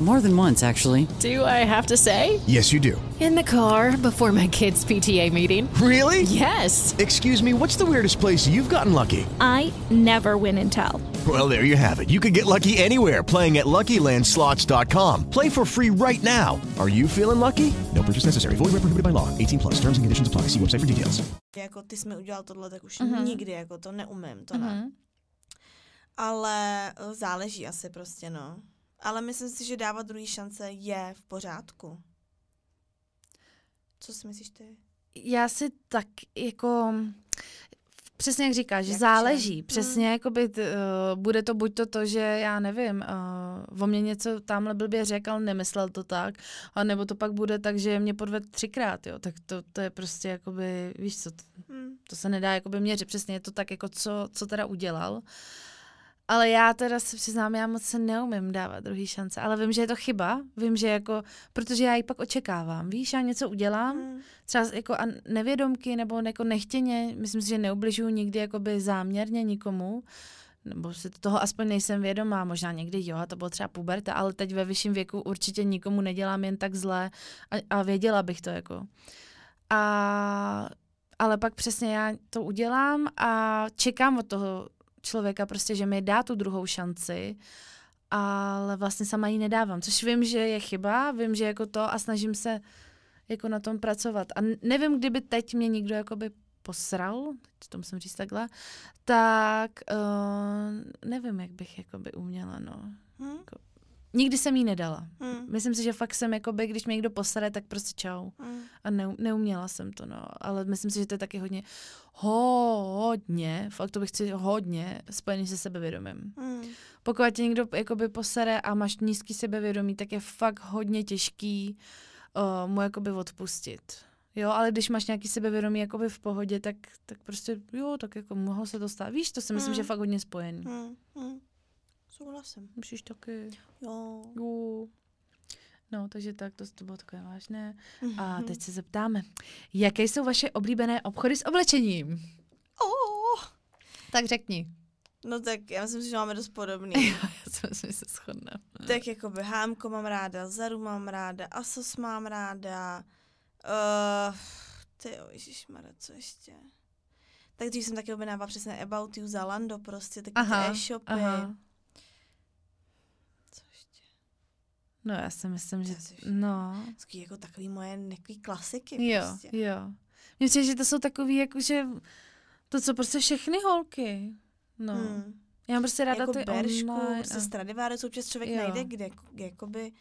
More than once, actually. Do I have to say? Yes, you do. In the car before my kids' PTA meeting. Really? Yes. Excuse me, what's the weirdest place you've gotten lucky? I never win and tell. Well, there you have it. You can get lucky anywhere playing at LuckyLandSlots.com. Play for free right now. Are you feeling lucky? No purchase necessary. Void where prohibited by law. 18 plus. Terms and conditions apply. See website for details. jako ty jsi mi udělal tohle, tak už Mhm. mm-hmm. nikdy jako to neumím, to ne. Mhm. Ale záleží asi prostě, no. Ale myslím si, že dávat druhý šance je v pořádku. Co si myslíš ty? Já si tak jako přesně jak říkáš, Jak záleží. čem. Přesně, jakoby, t, uh, bude to buď to to, že já nevím, uh, o mě něco tamhle blbě řekl, ale nemyslel to tak, a nebo to pak bude tak, že mě podved třikrát, jo. Tak to, to je prostě jakoby, víš co, to, Hmm. to se nedá jakoby měřit. Přesně je to tak, jako co, co teda udělal. Ale já teda se přiznám, já moc se neumím dávat druhý šance, ale vím, že je to chyba, vím, že jako, protože já ji pak očekávám, víš, já něco udělám, Hmm. třeba jako a nevědomky nebo jako nechtěně, myslím si, že neubližuju nikdy jakoby záměrně nikomu, nebo si toho aspoň nejsem vědomá, možná někdy jo, a to bylo třeba puberta, ale teď ve vyšším věku určitě nikomu nedělám jen tak zlé a, a věděla bych to jako. A, ale pak přesně já to udělám a čekám od toho člověka prostě, že mi dá tu druhou šanci, ale vlastně sama ji nedávám, což vím, že je chyba, vím, že jako to a snažím se jako na tom pracovat. A nevím, kdyby teď mě někdo jakoby posral, teď to musím říct takhle, tak uh, nevím, jak bych jakoby uměla, no. Hmm. Jako, nikdy jsem jí nedala. Hmm. Myslím si, že fakt jsem jakoby, když mě někdo posere, tak prostě čau. Hmm. A ne, neuměla jsem to, no. Ale myslím si, že to je taky hodně, hodně, fakt to bych chci hodně spojený se sebevědomím. Hmm. Pokud tě někdo jakoby posere a máš nízký sebevědomí, tak je fakt hodně těžký uh, mu jakoby odpustit. Jo, ale když máš nějaký sebevědomí jakoby v pohodě, tak, tak prostě jo, tak jako mohlo se to stát. Víš, to si myslím, Mm. že je fakt hodně spojený. Hmm. Hmm. Souhlasím. Musíš taky. Jo. Jo. No, takže tak, to, to bylo takové vážné. A Mhm. teď se zeptáme, jaké jsou vaše oblíbené obchody s oblečením? Oh. Tak řekni. No tak já myslím, si, že máme dost podobný. Já si myslím, že se shodneme. tak jako by Hámko mám ráda, Zaru mám ráda, Asos mám ráda. Uh, ty jo, ježišmarja, co ještě? Tak dřív jsem taky objednávala přesně About You, Zalando prostě, taky Aha, ty e-shopy. aha. Co ještě? No já si myslím, že... No. Takový jako takový moje takový klasiky Jo, prostě. jo. Mně přijde, že to jsou takový, jakože to, co prostě všechny holky. No. Hmm. Já mám prostě ráda jako ty Beršku, online. prostě a- Stradivarius občas člověk Jo. najde, kde jakoby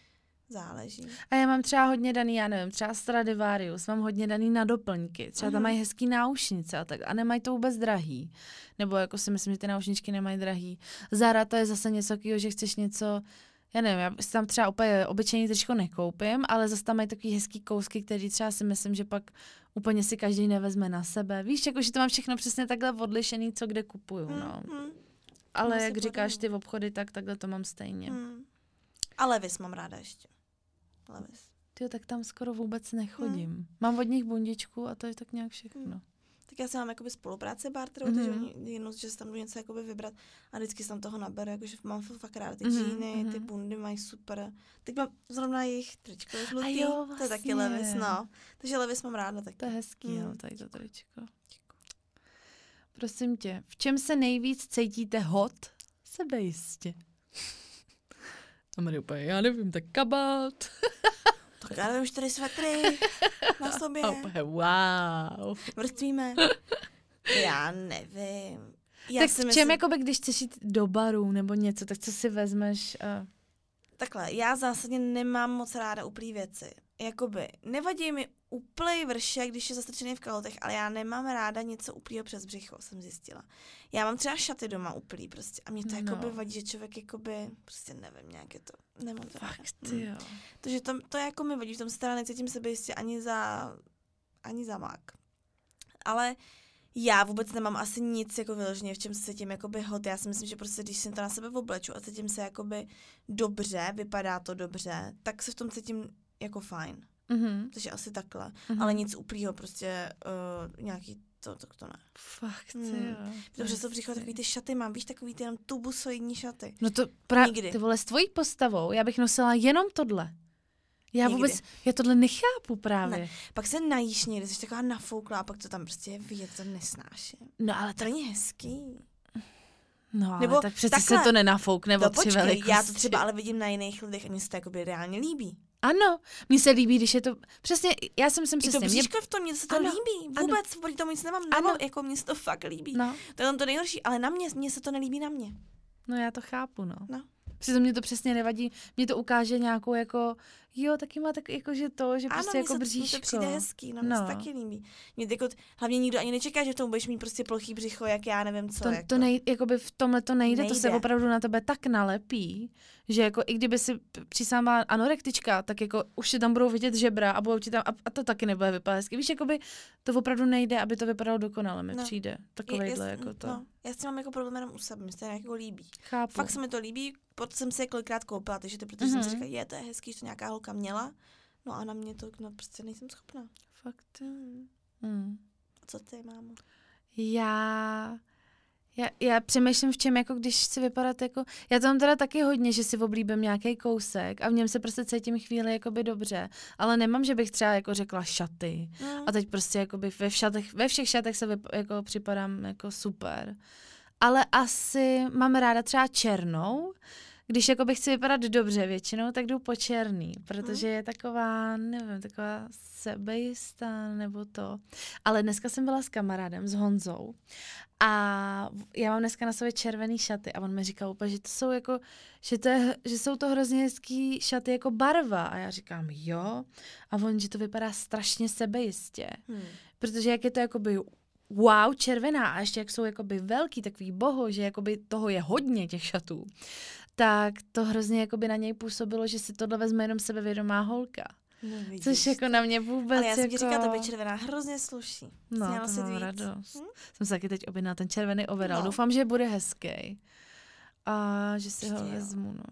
záleží. A já mám třeba hodně daný, já nevím, třeba Stradivarius, mám hodně daný na doplňky. Třeba tam Mhm. mají hezký náušnice a tak. A nemají to vůbec drahý. Nebo jako si myslím, že ty náušničky nemají drahý. Zara to je zase něco takového, že chceš něco, já nevím, já si tam třeba úplně obyčejný tričko nekoupím, ale zase tam mají takový hezký kousky, který třeba si myslím, že pak úplně si každý nevezme na sebe. Víš, jako, že to mám všechno přesně takhle odlišený, co kde kupuju, no. Hmm. Ale jak říkáš ty v obchody, tak takhle to mám stejně. Hmm. A Levis mám ráda ještě. Levis. Ty tak tam skoro vůbec nechodím. Mám od nich bundičku a to je tak nějak všechno. Tak já si mám jakoby spolupráce barterou, mm-hmm. takže Mhm. oni jenom, že si tam jdu něco jakoby vybrat a vždycky si tam toho naberu, jakože mám fakt ráda ty Mhm, džíny, ty mhm. bundy mají super. Teď mám zrovna jejich tričko je žlutý, jo, to je taky vlastně. Levis, no. Takže Levis mám ráda taky. To je hezký, Mm. jo, tady to tričko. Prosím tě, v čem se nejvíc cítíte hot? Sebejistě. A Marie úplně, já nevím, tak kabát. Tak já nevím, čtyři svetry na sobě, wow. vrstvíme. Já nevím. Já tak si v čem, myslím- jakoby, když chceš jít do baru nebo něco, tak co si vezmeš? A... Takhle, já zásadně nemám moc ráda uplý věci. Jakoby, nevadí mi úplný vršek, když je zastrčený v kalotech, ale já nemám ráda něco uplýho přes břicho, jsem zjistila. Já mám třeba šaty doma uplý prostě a mě to No. jakoby vadí, že člověk jakoby, prostě nevím, nějak je to, nemám to ráda. Ty jo. Takže to, to jako mi vadí, v tom se teda necítím sebe jistě ani za, ani za mák. Ale já vůbec nemám asi nic jako vyloženě, v čem se cítím jakoby hot. Já si myslím, že prostě když si to na sebe obleču a cítím se jakoby dobře, vypadá to dobře, tak se v tom cítím jako fajn. Mhm. Takže asi takhle. Mhm. Ale nic úplného, prostě uh, nějaký to, to, to ne. Fakt, Hmm. jo. Dobře, to přichod takový ty šaty mám, víš, takový ty jenom tubusoidní šaty. No to právě, ty vole, s tvojí postavou, já bych nosila jenom tohle. Já Nikdy. vůbec, já tohle nechápu právě. Ne. Pak se najíš někdy, jsi taková nafouklá a pak to tam prostě je vidět, to nesnáším. No ale To není hezký. No, ale Nebo tak přece takhle. se to nenafoukne No počkej, velikosti. já to třeba ale vidím na jiných lidech a mně se to jakoby reálně líbí. Ano, mně se líbí, když je to... Přesně, já jsem sem I to přesně... mě- v tom, mně se to Ano, líbí. ano. Vůbec proti tomu nic nemám. Ano. Ano. Jako mně se to fakt líbí. No. To je tam to nejhorší, ale na mě, mně se to nelíbí na mě. No já to chápu, no. No. Přitom mě to přesně nevadí, mě to ukáže nějakou jako, jo, taky má tak jako, že to, že Ano, prostě jako se bříško. to přijde hezký, no, no. se taky líbí. Mě jako, hlavně nikdo ani nečeká, že v tom budeš mít prostě plochý břicho, jak já nevím co. To, jako. to nej, jakoby v tomhle to nejde, to se Nejde. opravdu na tebe tak nalepí, že jako i kdyby si p- přísám anorektička, tak jako už ti tam budou vidět žebra a budou ti tam, a, a to taky nebude vypadat hezky. Víš, jakoby to opravdu nejde, aby to vypadalo dokonale, mi No. přijde. Takovejhle jako to. No, já s tím mám jako problém jenom u sebe, mi se jako líbí. Chápu. Fakt se mi to líbí, proto jsem si je kolikrát koupila, takže to, protože mm-hmm. jsem si Mhm. říkala, je, to je hezký, že to nějaká holka měla. No a na mě to, no prostě nejsem schopná. Fakt. Hmm. Hmm. A co ty, mámo? Já, já, já přemýšlím v čem, jako když chci vypadat jako, já to mám teda taky hodně, že si oblíbím nějaký kousek a v něm se prostě cítím chvíli jakoby dobře, ale nemám, že bych třeba jako řekla šaty Mm. a teď prostě jakoby ve, šatech, ve všech šatech se vyp, jako připadám jako super. Ale asi mám ráda třeba černou, když jakoby chci vypadat dobře většinou, tak jdu po černý, protože je taková, nevím, taková sebejistá nebo to. Ale dneska jsem byla s kamarádem, s Honzou a já mám dneska na sobě červený šaty a on mi říkal úplně, že to jsou jako, že, to je, že jsou to hrozně hezký šaty jako barva. A já říkám jo. A on, že to vypadá strašně sebejistě, Hmm. protože jak je to jakoby wow, červená a ještě jak jsou jakoby velký, takový boho, že jakoby toho je hodně těch šatů, tak to hrozně jakoby na něj působilo, že si tohle vezme jenom sebevědomá holka. No, vidíš. Což jako na mě vůbec Ale já jsem jako... ti říkala, to by červená hrozně sluší. No, Sněla to mám radost. Hm? Jsem se taky teď objednala ten červený overall. No. Doufám, že bude hezký. A že si ho Určitě jo. vezmu, no.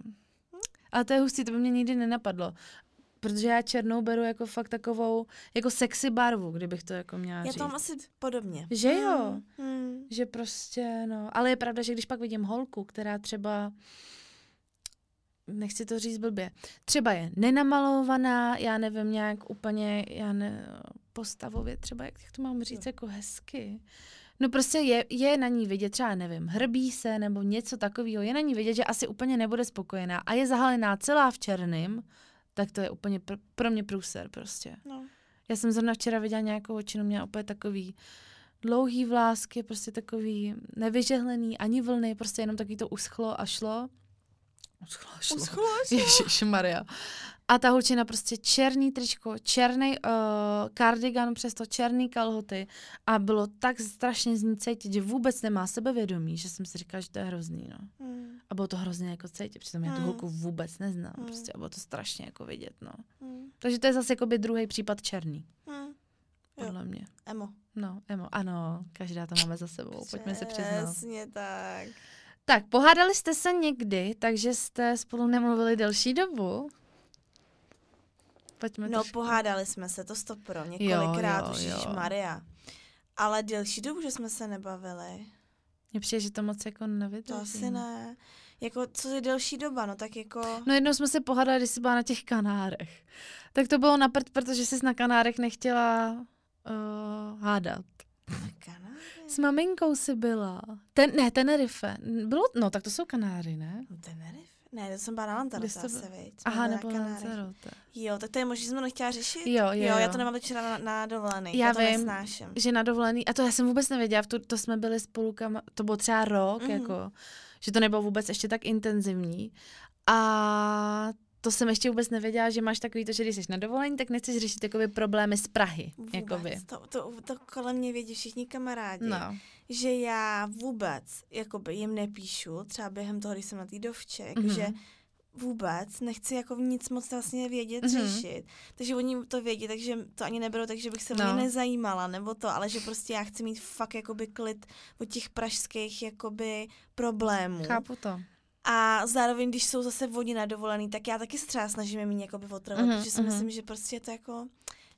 Ale to je hustý, to by mě nikdy nenapadlo. Protože já černou beru jako fakt takovou, jako sexy barvu, kdybych to jako měla Já říct. to mám asi podobně. Že jo? Hmm. Že prostě, no. Ale je pravda, že když pak vidím holku, která třeba, nechci to říct blbě, třeba je nenamalovaná, já nevím, nějak úplně, já ne, postavově třeba, jak to mám říct, jako hezky. No prostě je, je na ní vidět, třeba nevím, hrbí se nebo něco takového, je na ní vidět, že asi úplně nebude spokojená a je zahalená celá v černým, tak to je úplně pr- pro mě průser prostě. No. Já jsem zrovna včera viděla nějakou očinu, měla opět takový dlouhý vlásky, prostě takový nevyžehlený, ani vlny, prostě jenom takový to uschlo a šlo. Uschlo. Uschlo a šlo. Ježišmarja. A ta holčina prostě černý tričko, černý uh, kardigan, přesto černý kalhoty a bylo tak strašně z ní cítit, že vůbec nemá sebevědomí, že jsem si říkala, že to je hrozný, no. Hmm. A bylo to hrozně jako cítit, přitom já tu Hmm. holku vůbec neznám, Hmm. prostě a bylo to strašně jako vidět, no. Hmm. Takže to je zase jakoby druhý případ černý. Jo. podle mě. Emo. No, emo, ano, každá to máme za sebou, pojďme se přiznat. Přesně tak. Tak, pohádali jste se někdy, takže jste spolu nemluvili delší dobu? Pojďme No, trošku. pohádali jsme se, to stopro, několikrát jo, už, jo. Maria. Ale delší dobu, že jsme se nebavili. Mně přijde, že to moc jako nevydrží. To asi ne. Jako, co je delší doba, no tak jako... No jednou jsme se pohádali, když jsi byla na těch Kanárech. Tak to bylo na prd, protože jsi na Kanárech nechtěla uh, hádat. Kanáry? S maminkou jsi byla. Ten, ne, Tenerife. Bylo, no tak to jsou Kanáry, ne? No, Tenerife? Ne, to jsem byla na jste Lanzarote byla? asi, viď? Aha, nebo na. Lanzarote. Jo, tak to je možná, že jsem to nechtěla řešit. Jo, jo, jo. já to nemám teď včera na, na dovolený. Já Já to vím, nesnáším. že na dovolený, a to já jsem vůbec nevěděla, tu, to jsme byli spolu, kam, to bylo třeba rok, Mhm. mm-hmm. jako, že to nebylo vůbec ještě tak intenzivní. A to jsem ještě vůbec nevěděla, že máš takový to, že když jsi na dovolení, tak nechceš řešit jakoby problémy z Prahy. Vůbec. Jakoby. To, to, to kolem mě vědí všichni kamarádi. No. Že já vůbec jakoby jim nepíšu, třeba během toho, když jsem na té dovče, Mhm. že vůbec nechci jako nic moc vlastně vědět, Mhm. řešit. Takže oni to vědí, takže to ani neberou, takže bych se no. mě nezajímala, nebo to, ale že prostě já chci mít fakt jakoby klid od těch pražských jakoby problémů. Chápu to. A zároveň, když jsou zase oni na dovolený, tak já taky se třeba snažím mít jakoby otrvat, Mhm, protože si mhm. myslím, že prostě je to jako,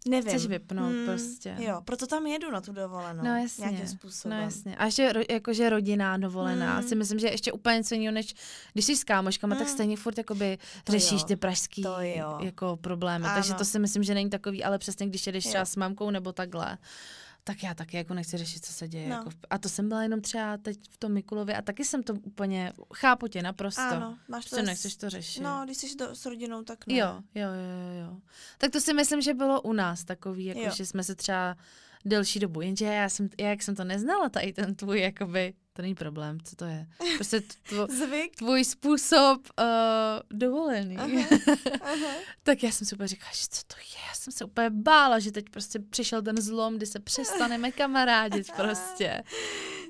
nevím. Chceš vypnout prostě. Jo, proto tam jedu na tu dovolenou. No jasně, Nějakým způsobem. no jasně. A ještě ro, jakože rodinná dovolená, Mm. si myslím, že je ještě úplně něco jiného, než když jsi s kámoškama, tak Mm. stejně furt jakoby To řešíš jo, ty pražský to jo. jako problémy. Takže Ano. to si myslím, že není takový, ale přesně když jedeš Jo. třeba s mamkou nebo takhle, tak já taky jako nechci řešit, co se děje. No. Jako v- a to jsem byla jenom třeba teď v tom Mikulově a taky jsem to úplně, chápu tě naprosto. Ano, máš to s- nechceš to řešit. No, když jsi do, s rodinou, tak ne. Jo, jo, jo, jo, jo. Tak to si myslím, že bylo u nás takový, jako Jo. že jsme se třeba delší dobu, jenže já jsem, já jak jsem to neznala, tady ten tvůj jakoby to není problém, co to je? Prostě tvo, Zvyk. tvůj způsob uh, dovolený. Aha, aha. tak já jsem si úplně říkala, že co to je? Já jsem se úplně bála, že teď prostě přišel ten zlom, kdy se přestaneme kamarádit prostě.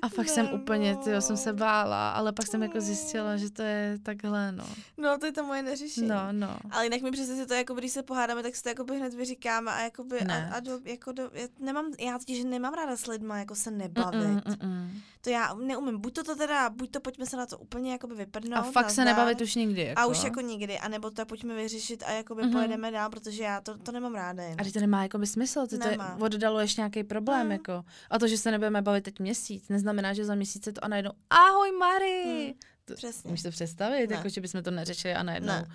A pak jsem úplně, ty jsem se bála, ale pak jsem jako zjistila, že to je takhle, no. No, to je to moje neřešení. No, no. Ale jinak mi přece si to, jako když se pohádáme, tak si to jako hned vyříkáme a jakoby, Ne. a, a do, jako do, já nemám, já totiž nemám ráda s lidma, jako se nebavit. Mm, mm, mm. To já neumím, buď to, to teda, buď to pojďme se na to úplně jakoby vyprdnout. A fakt se nebavit už nikdy, jako. A už jako nikdy, anebo to pojďme vyřešit a jakoby Mhm. pojedeme dál, protože já to, to nemám ráda. Jen. A to nemá jako by smysl, ty to je, Nemá. oddaluješ nějaký problém, Mm. jako. A to, že se nebudeme bavit teď měsíc, neznamená, že za měsíc je to a najednou, ahoj Mary! Mm, To, přesně. Můžeš to představit, Ne. jako, že bychom to neřešili a najednou, Ne.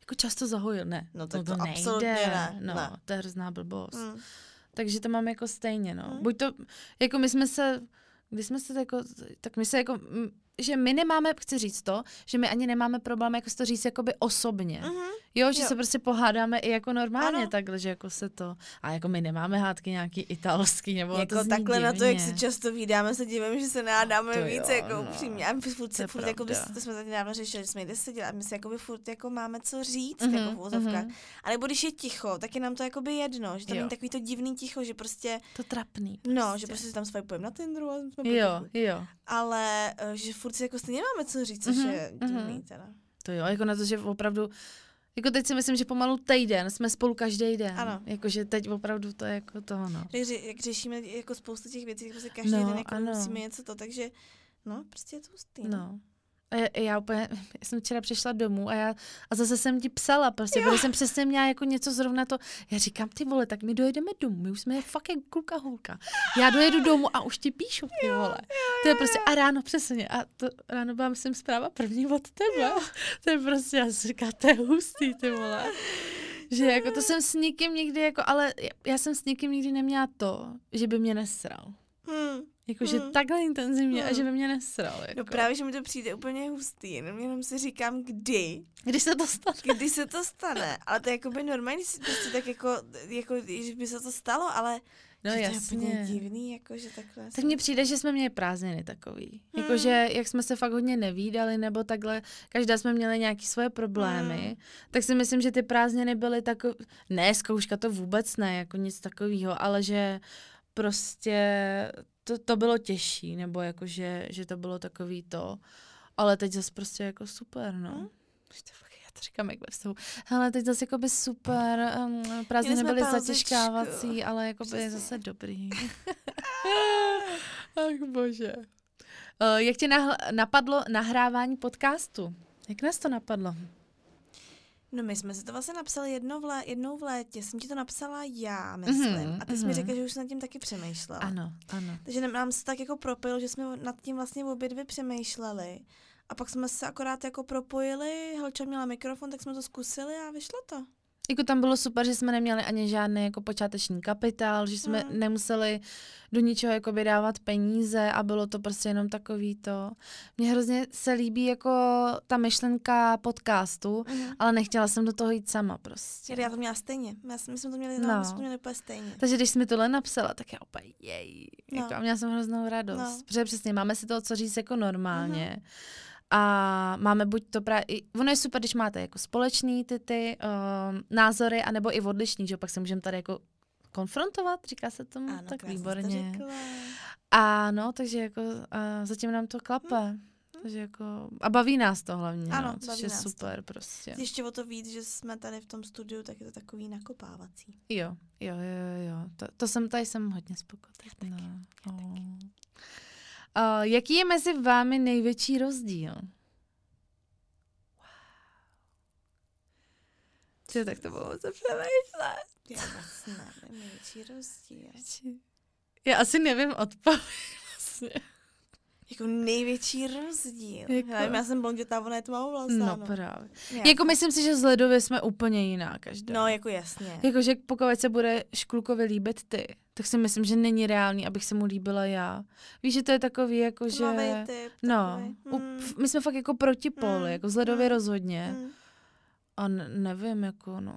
jako často zahojil, ne. No tak no, to to nejde, absolutně ne, no, ne. to je hrozná blbost. Mm. Takže to mám jako stejně, no. Mm. Buď to, jako my jsme se, když jsme se jako, tak my se jako, že my nemáme, chci říct to, že my ani nemáme problém jako si to říct jakoby osobně. Mhm. Jo, že Jo. se prostě pohádáme i jako normálně Ano. takhle, že jako se to, a jako my nemáme hádky nějaký italský, nebo Jako to zní takhle na to, jak se divně. často vídáme, se divím, že se nádáme To víc, jo, jako no. upřímně. A my furt, To se je furt jako by, to jsme tady dávno řešili, že jsme jde seděli a my si jako by furt jako máme co říct, Mhm, jako v úzovkách. mhm. A nebo když je ticho, tak je nám to jako by jedno, že to Jo. není takový to divný ticho, že prostě, To trapný. no, že prostě si tam swipujeme na Tinderu a jsme Jo, jo. Ale eh, že furt si jako stejně máme co říct, což Mhm, je mhm. divný teda. To jo, jako na to, že opravdu, jako teď si myslím, že pomalu týden, jsme spolu každý den. Ano. Jakože teď opravdu to je jako toho, no. Ře- jak řešíme jako spoustu těch věcí, prostě každý No, den jako ano. musíme něco to, takže no, prostě je to hustý. No. A já, úplně, já jsem včera přišla domů a já, a zase jsem ti psala, prostě, protože jsem přesně měla jako něco zrovna to, já říkám, ty vole, tak my dojedeme domů, my už jsme fucking kluka hulka. Já dojedu domů a už ti píšu, ty vole. To je prostě, a ráno přesně, a to ráno byla, myslím, zpráva první od tebe. To je prostě, já si říkám, to je hustý, ty vole. Že jako to jsem s nikým nikdy, jako, ale já jsem s nikým nikdy neměla to, že by mě nesral. Hmm. Jakože Hmm. takhle intenzivně a Hmm. že by mě nesral. Jako. No právě, že mi to přijde úplně hustý, jenom, jenom si říkám, kdy, Když se to stane. kdy se to stane, ale to je jako by normální, si prostě tak jako, jako, že by se to stalo, ale No že jasně. to je úplně divný, jako, že takhle. Tak mně přijde, že jsme měli prázdniny takový. Hmm. Jakože, jak jsme se fakt hodně nevídali, nebo takhle, každá jsme měli nějaké svoje problémy, Hmm. tak si myslím, že ty prázdniny byly takové, ne, zkouška to vůbec ne, jako nic takového, ale že prostě to, to bylo těžší, nebo jakože, že to bylo takový to, ale teď zase prostě jako super, no. Hmm. Že to fakt, já to říkám jak ve vztahu. Hele, teď zase jako by super, um, prázdniny jsme byly pauzičku. zatěžkávací, ale jako by zase dobrý. Ach bože. Uh, jak tě nahl- napadlo nahrávání podcastu? Jak nás to napadlo? No my jsme si to vlastně napsali jedno v lé, jednou v létě, jsem ti to napsala já, myslím, Mhm, a ty jsi mi mhm. řekla, že už jsi nad tím taky přemýšlela. Ano, ano. Takže nám- se tak jako propojilo, že jsme nad tím vlastně obě dvě přemýšleli. A pak jsme se akorát jako propojili, Helča měla mikrofon, tak jsme to zkusili a vyšlo to. Jako tam bylo super, že jsme neměli ani žádný jako počáteční kapitál, že jsme Mm. nemuseli do ničeho jako dávat peníze a bylo to prostě jenom takový to. Mně hrozně se líbí jako ta myšlenka podcastu, Mhm. ale nechtěla jsem do toho jít sama prostě. Já to měla stejně. Já, jsem- my jsme to měli, No. my jsme to měli úplně stejně. Takže když jsi mi tohle napsala, tak já úplně jej. No. Jako, a měla jsem hroznou radost. No. Protože přesně máme si toho co říct jako normálně. A máme buď to právě, ono je super, když máte jako společný ty, ty um, názory, anebo i odlišný, že pak se můžeme tady jako konfrontovat, říká se tomu, Ano, tak to výborně. A no, takže jako uh, zatím nám to klape. Takže jako, a baví nás to hlavně, Hm. Ano, no, což baví je nás to. super prostě. Ještě o to víc, že jsme tady v tom studiu, tak je to takový nakopávací. Jo, jo, jo, jo. To, to jsem tady jsem hodně spokojená. No. Oh. Uh, jaký je mezi vámi největší rozdíl? Ty, tak to bylo se přemýšlet. Já vůbec nevím, největší rozdíl. Já asi nevím odpověď vlastně. Jako největší rozdíl. Jako- Jako... Já, nevím, já jsem blondětá, ona je tmavovlasá. No, no. právě. Já. Jako myslím si, že vzhledově jsme úplně jiná každá. No, jako jasně. Jakože pokud se bude Škulkovi líbit ty, tak si myslím, že není reálný, abych se mu líbila já. Víš, že to je takový, jako že... Typ, no, takovej. u- Mm. f- my jsme fakt jako protipóly, Mm, jako vzhledově mm, rozhodně. Mm. A nevím, jako no,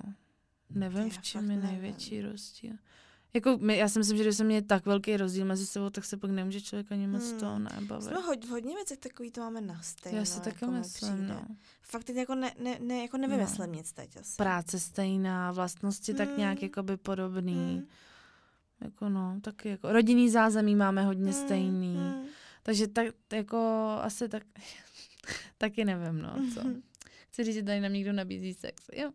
nevím, Já v čem je nevím. největší rozdíl. Jako my, já si myslím, že když se mě tak velký rozdíl mezi sebou, tak se pak nemůže člověk ani moc Hmm. toho nebavit. Jsme hod, v hodně věcech takový to máme na stejno. Já si taky jako myslím, no. Fakt teď jako, ne, ne, ne, jako nevymyslím nic teď asi. Práce stejná, vlastnosti tak Mm. nějak jakoby podobný. Mm. Jako no, taky jako rodinný zázemí máme hodně Mm, stejný. mm. Takže tak jako asi tak, taky nevím, no, co. Chci říct, že tady nám někdo nabízí sex. Jo.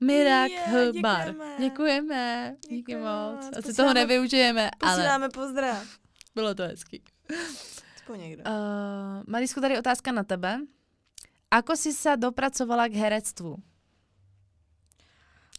Mirak Je, bar. děkujeme. Děkujeme. Díky Děkujeme moc. Asi Posíláme- toho nevyužijeme, ale Posíláme pozdrav. bylo to hezký. Aspoň někdo. Uh, Marisku, tady otázka na tebe. Ako si se dopracovala k herectvu?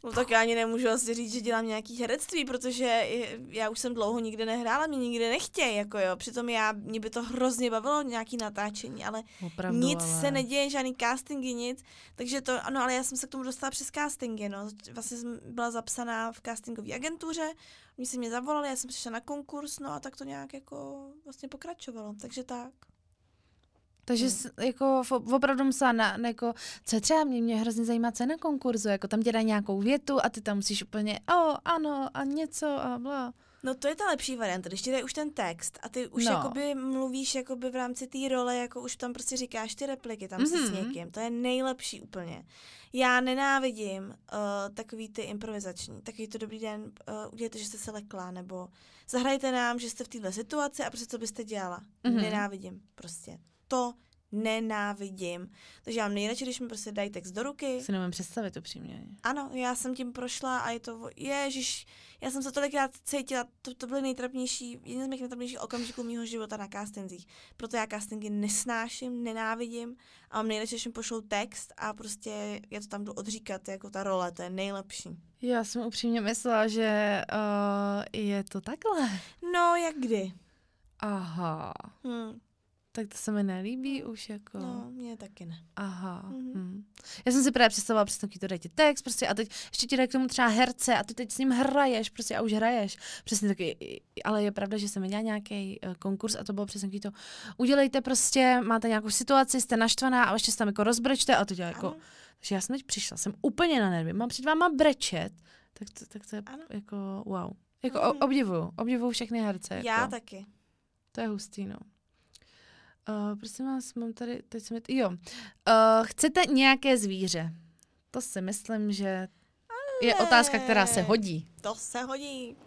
No tak já ani nemůžu asi říct, že dělám nějaký herectví, protože já už jsem dlouho nikde nehrála, mě nikde nechtějí, jako jo. Přitom já, mě by to hrozně bavilo nějaký natáčení, ale Opravdu, nic ale... se neděje, žádný castingy, nic. Takže to, ano, ale já jsem se k tomu dostala přes castingy, no. Vlastně jsem byla zapsaná v castingové agentuře, oni se mě zavolali, já jsem přišla na konkurs, no a tak to nějak jako vlastně pokračovalo, takže tak. Takže s, jako opravdu musela na, na jako, co je třeba mě, mě hrozně zajímá, co je na konkurzu, jako tam tě dají nějakou větu a ty tam musíš úplně, o, ano, a něco a bla. No to je ta lepší varianta, když ti dají už ten text a ty už No. jakoby mluvíš jakoby v rámci té role, jako už tam prostě říkáš ty repliky, tam mm-hmm. si s Mhm. někým, to je nejlepší úplně. Já nenávidím uh, takový ty improvizační, takový to dobrý den, uh, udělejte, že jste se lekla, nebo zahrajte nám, že jste v této situaci a prostě co byste dělala. Mhm. Mm-hmm. Nenávidím prostě. To nenávidím. Takže já mám nejradši, když mi prostě dají text do ruky, Si nemůžu představit upřímně. ano, já jsem tím prošla a je to, ježiš, já jsem se tolikrát cítila, to, to byly nejtrapnější, jeden z mých nejtrapnějších okamžiků mého života na castingzích. Proto já castingy nesnáším, nenávidím a mám nejradši, když mi pošlou text a prostě já to tam jdu odříkat, jako ta role, to je nejlepší. Já jsem upřímně myslela, že uh, je to takhle. No, jak kdy? Aha. Hm, Tak to se mi nelíbí už jako. no, mně taky ne. Aha. Mhm. Mm. Já jsem si právě představovala, přesně to dají ti text prostě a teď ještě ti dají k tomu třeba herce a ty teď s ním hraješ prostě a už hraješ. Přesně taky, ale je pravda, že jsem viděla nějaký uh, konkurs a to bylo přesně to. Udělejte prostě, máte nějakou situaci, jste naštvaná a ještě se tam jako rozbrečte a to dělá jako. Ano. Takže já jsem teď přišla, jsem úplně na nervy, mám před váma brečet, tak to, tak to je Ano. jako wow. Jako Mhm. mm. obdivuju, obdivuju všechny herce. Já jako. taky. To je hustý, no. Uh, prosím vás, mám tady, teď jsem, jo. Uh, chcete nějaké zvíře? To si myslím, že je otázka, která se hodí. To se hodí.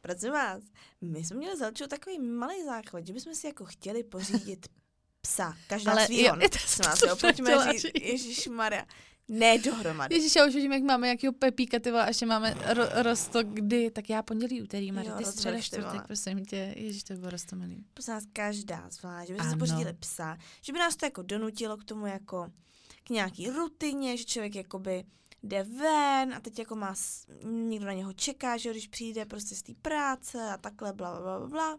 Prosím vás, my jsme měli začít takový malý základ, že bychom si jako chtěli pořídit psa. Každá Ale svýho. jo, to Prosím jsem vás, to jo, pojďme chtěla říct, říct. Ne dohromady. Ježíš, já už vidím, jak máme nějakého Pepíka, ty vole, a ještě máme ro- rostok kdy, tak já pondělí, úterý, Mari, Jo, ty středa, čtvrtek, prosím tě, ježíš, to bylo rostomilý. Prosím vás, každá zvlášť, že si Ano. pořídili psa, že by nás to jako donutilo k tomu jako k nějaký rutině, že člověk jakoby jde ven a teď jako má, někdo na něho čeká, že když přijde prostě z té práce a takhle, bla, bla, bla, bla.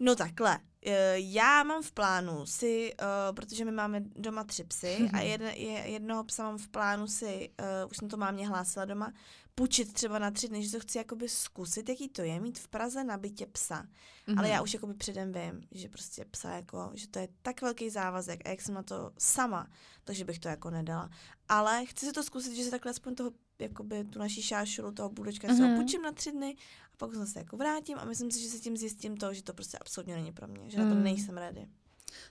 No takhle, eh, já mám v plánu si, eh, protože my máme doma tři psy a jedne, je, jednoho psa mám v plánu si, eh, už jsem to mámě hlásila doma, půjčit třeba na tři dny, že to chci jakoby zkusit, jaký to je mít v Praze na bytě psa. Mm-hmm. Ale já už jakoby předem vím, že prostě psa jako, že to je tak velký závazek a jak jsem na to sama, takže bych to jako nedala. Ale chci si to zkusit, že si takhle aspoň toho, jakoby tu naší šášulu, toho bůdečka mm-hmm. si ho Mhm. půjčím na tři dny a pak se jako vrátím a myslím si, že se tím zjistím to, že to prostě absolutně není pro mě, že na to Mm. nejsem ready.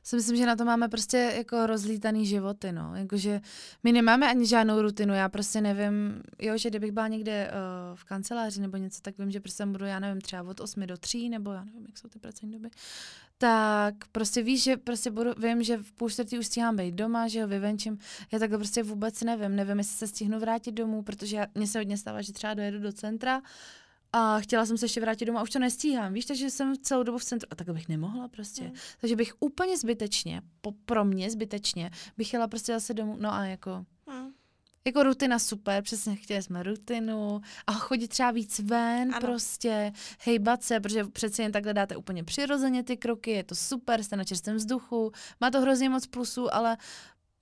Si myslím, že na to máme prostě jako rozlítaný životy, no. Jakože my nemáme ani žádnou rutinu, já prostě nevím, jo, že kdybych byla někde uh, v kanceláři nebo něco, tak vím, že prostě budu, já nevím, třeba od 8 do 3, nebo já nevím, jak jsou ty pracovní doby, tak prostě víš, že prostě budu, vím, že v půl čtvrtý už stíhám být doma, že jo, vyvenčím. Já takhle prostě vůbec nevím, nevím, jestli se stihnu vrátit domů, protože já, mně se hodně stává, že třeba dojedu do centra a chtěla jsem se ještě vrátit domů a už to nestíhám, víš, takže jsem celou dobu v centru a takhle bych nemohla prostě. Hmm. Takže bych úplně zbytečně, po, pro mě zbytečně, bych jela prostě zase domů, no a jako, Hm. jako rutina super, přesně chtěli jsme rutinu a chodit třeba víc ven Ano. prostě, hejbat se, protože přece jen takhle dáte úplně přirozeně ty kroky, je to super, jste na čerstvém vzduchu, má to hrozně moc plusů, ale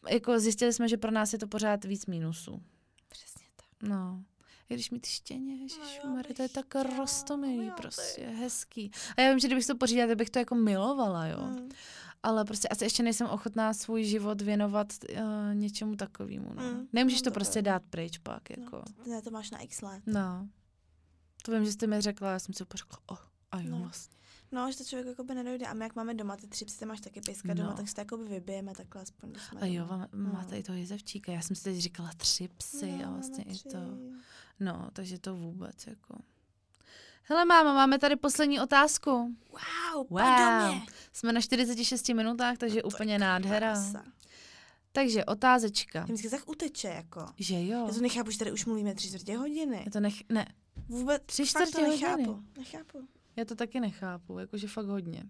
jako zjistili jsme, že pro nás je to pořád víc mínusů. Přesně tak. No. I když mi ty štěně, No ježišmarja, to je tak rostomilý, prostě, hezký. A já vím, že kdybych to pořídila, tak bych to jako milovala, jo. Hm. Ale prostě asi ještě nejsem ochotná svůj život věnovat uh, něčemu takovému, no. Mm, Nemůžeš no to to prostě dát pryč pak, jako. No, ne, to máš na x let. No. To vím, že jste mi řekla, já jsem si úplně řekla, oh, a jo, No. vlastně. No, že to člověk jakoby nedojde. A my jak máme doma ty tři psy, máš taky pejska doma, No. tak si to jakoby vybijeme takhle aspoň, když jsme A jo, doma. má- máte i toho jezevčíka. Já jsem si teď říkala tři psy No, a vlastně i tři. to. No, takže to vůbec jako. Hele máma, máme tady poslední otázku. Wow, Wow. pardon Jsme na 46 minutách, takže úplně nádhera. krása. Takže otázečka. Já vždycky tak uteče, jako. Že jo. Já to nechápu, že tady už mluvíme tři čtvrtě hodiny. Já to nech... Ne, Vůbec, Tři čtvrtě hodiny. nechápu. Nechápu. Já to taky nechápu, jakože fakt hodně.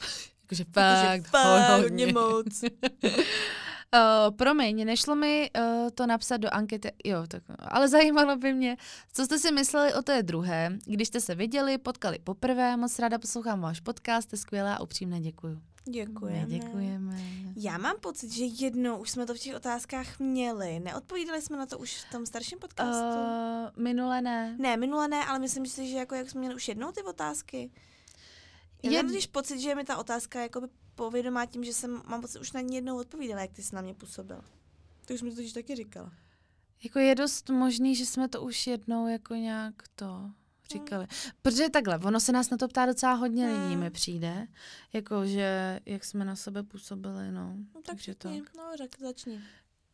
jakože Jakože fakt, fakt hodně. hodně moc. Uh, promiň, nešlo mi uh, to napsat do ankety, jo, tak, ale zajímalo by mě, co jste si mysleli o té druhé, když jste se viděli, potkali poprvé, moc ráda poslouchám váš podcast, jste skvělá a upřímně děkuju. Děkujeme. My děkujeme. Já mám pocit, že jednou už jsme to v těch otázkách měli. Neodpovídali jsme na to už v tom starším podcastu? Uh, minule ne. Ne, minule ne, ale myslím si, že jako jak jsme měli už jednou ty otázky. Já Jed- mám totiž pocit, že mi ta otázka jakoby povědomá tím, že jsem, mám pocit, už na ní jednou odpovídala, jak ty jsi na mě působil. To už mi to totiž taky říkala. Jako je dost možný, že jsme to už jednou jako nějak to říkali. Protože takhle, ono se nás na to ptá docela hodně lidí, mi přijde. Jako, že jak jsme na sebe působili, no. No tak Takže řekni, no řek, začni.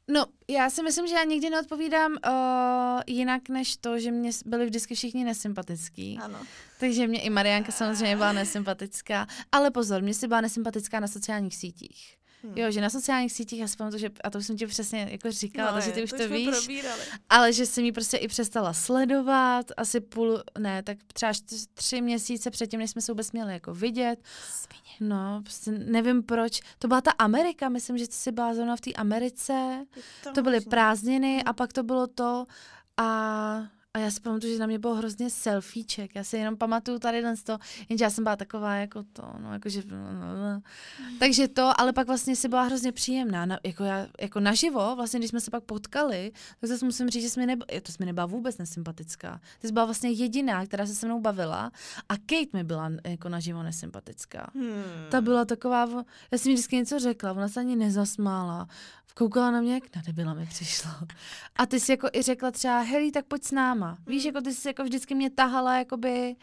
No, já si myslím, že já nikdy neodpovídám uh, jinak než to, že mě byli vždycky všichni nesympatický. Ano. Takže mě i Marianka samozřejmě byla nesympatická. Ale pozor, mě si byla nesympatická na sociálních sítích. Hmm. Jo, že na sociálních sítích, já si pamatuju, že, a to už jsem ti přesně jako říkala, No, takže je, ty už to to, víš. probírali. Ale že jsem ji prostě i přestala sledovat, asi půl, ne, tak třeba tři měsíce předtím, než jsme se vůbec měli jako vidět. Svině. No, prostě nevím proč. To byla ta Amerika, myslím, že jsi byla zrovna v té Americe. to To byly prázdniny a pak to bylo to a a já si pamatuju, že na mě bylo hrozně selfieček. Já si jenom pamatuju tady z to, jenže já jsem byla taková jako to, no, jakože, takže to, ale pak vlastně si byla hrozně příjemná, na, jako, já, jako naživo, vlastně když jsme se pak potkali, tak zase musím říct, že jsi mi nebyla, to jsi mi nebyla vůbec nesympatická. Ty jsi byla vlastně jediná, která se se mnou bavila a Kate mi byla jako naživo nesympatická. Hmm. Ta byla taková, já jsem jí vždycky něco řekla, ona se ani nezasmála. Koukala na mě, jak na debila mi přišla. A ty jsi jako i řekla třeba, hej, tak pojď s náma. Víš, jako ty jsi jako vždycky mě tahala, jakoby,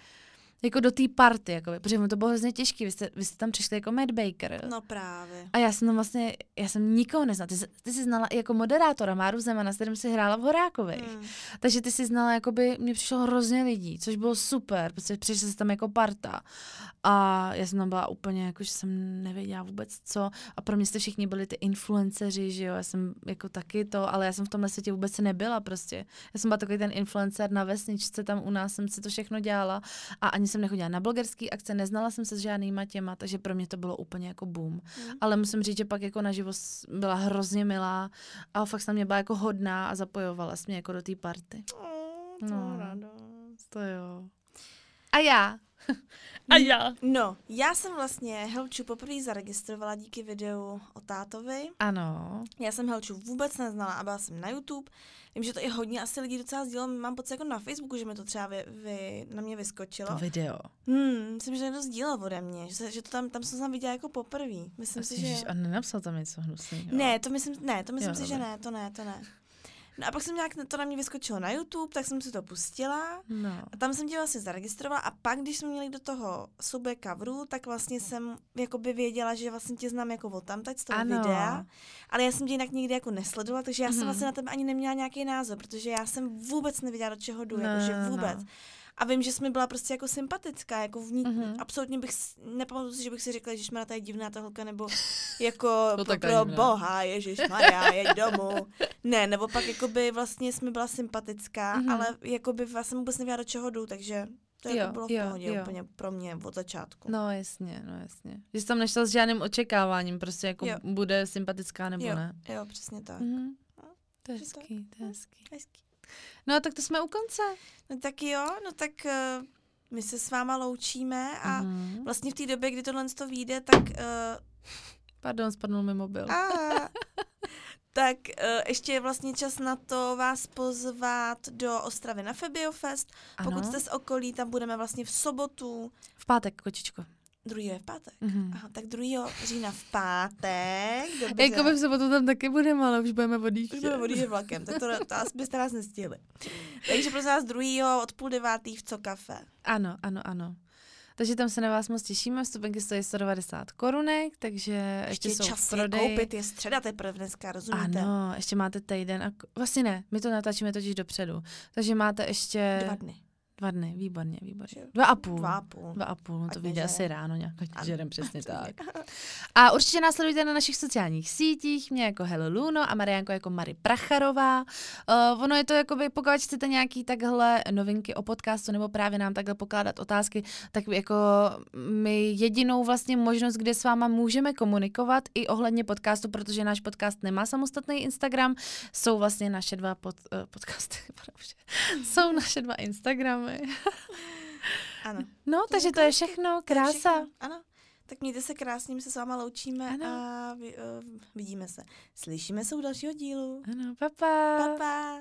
jako do té party, jakoby, protože mu to bylo hrozně těžké, vy jste, vy jste tam přišli jako Matt Baker. No právě. A já jsem tam vlastně, já jsem nikoho neznala. Ty, jsi- ty jsi znala i jako moderátora Máru Zemana, s kterým si hrála v Horákových. Hmm. Takže ty si znala, jakoby, mně přišlo hrozně lidí, což bylo super, protože přišli se tam jako parta. A já jsem tam byla úplně, jako, že jsem nevěděla vůbec co. A pro mě jste všichni byli ty influenceři, že jo, já jsem jako taky to, ale já jsem v tomhle světě vůbec nebyla prostě. Já jsem byla takový ten influencer na vesničce, tam u nás jsem si to všechno dělala a ani jsem nechodila na blogerský akce, neznala jsem se s žádnýma těma, takže pro mě to bylo úplně jako boom. Ale musím říct, že pak jako naživo byla hrozně milá a fakt se na mě byla jako hodná a zapojovala se mě jako do té party. Oh, to No. radost. To jo. A já. A já. No, já jsem vlastně Helču poprvé zaregistrovala díky videu o tátovi. Ano. Já jsem Helču vůbec neznala a byla jsem na YouTube. Vím, že to i hodně asi lidí docela sdílelo. Mám pocit jako na Facebooku, že mi to třeba vy, vy, na mě vyskočilo. To video. Hmm, myslím, že někdo sdílel ode mě, že, že to tam, tam jsem se tam viděla jako poprvé. Myslím si, že... A nenapsal tam něco hnusného. Ne, to myslím, ne, to myslím Jo, si, že ne, to ne, to ne. No a pak jsem nějak, to na mě vyskočilo na YouTube, tak jsem si to pustila. No. A tam jsem tě vlastně zaregistrovala a pak, když jsme měli do toho soubě coveru, tak vlastně jsem jakoby věděla, že vlastně tě znám jako od tamtať z toho Ano. videa, ale já jsem tě jinak nikdy jako nesledovala, takže já jsem Mhm. vlastně na tebe ani neměla nějaký názor, protože já jsem vůbec nevěděla, do čeho jdu, No, jakože no, vůbec. no. A vím, že jsi mi byla prostě jako sympatická, jako v ní, Mhm. absolutně bych, nepamatuju si, že bych si řekla, že ta je divná ta holka, nebo jako No, pro, pro boha, Ježíš Maria, jeď domů. Ne, nebo pak jakoby vlastně jsi mi byla sympatická, Mhm. ale jakoby já jsem vůbec nevěděla, do čeho jdu, takže to Jo, jako bylo v pohodě jo. úplně pro mě od začátku. No jasně, no jasně. Že jsi tam nešla s žádným očekáváním, prostě jako Jo. bude sympatická nebo jo, ne. jo, přesně tak. Mhm. To je hezký, to je hezký. Hezký. No tak to jsme u konce. No tak jo, no tak uh, my se s váma loučíme a Mhm. vlastně v té době, kdy tohle to vyjde, tak uh, Pardon, spadnul mi mobil. A, tak uh, ještě je vlastně čas na to vás pozvat do Ostravy na Febiofest. Pokud jste z okolí, tam budeme vlastně v sobotu. V pátek, kočičko. Druhý je v pátek. Mhm. Aha, tak 2. října v pátek. Dobře. Jako v sobotu tam taky budeme, ale už budeme odjíždět. Už budeme odjíždět vlakem, tak to, to asi byste nás nestihli. Takže prosím vás 2. od půl devátý v Co kafe. Ano, ano, ano. Takže tam se na vás moc těšíme, vstupenky stojí 190 korunek, takže ještě, Ještě jsou čas prodeji. koupit, je středa teprve dneska, rozumíte? Ano, ještě máte týden. A vlastně ne, my to natáčíme totiž dopředu. Takže máte ještě... Dva dny. Dva dny, výborně, výborně. Dva a půl. Dva a půl. Dva a půl, no to vyjde asi ráno nějak, ať žerem, přesně ať tak. A určitě nás sledujte na našich sociálních sítích, mě jako Hello Luno a Marianko jako Mary Pracharová. Uh, ono je to jakoby, pokud chcete nějaký takhle novinky o podcastu nebo právě nám takhle pokládat otázky, tak jako my jedinou vlastně možnost, kde s váma můžeme komunikovat i ohledně podcastu, protože náš podcast nemá samostatný Instagram, jsou vlastně naše dva pod, uh, podcasty, jsou naše dva Instagramy. Ano. No, takže to je všechno, krása. všechno. Ano. Tak mějte se krásně, my se s váma loučíme Ano. a vy, uh, vidíme se. Slyšíme se u dalšího dílu. Ano, papa. Pa, pa.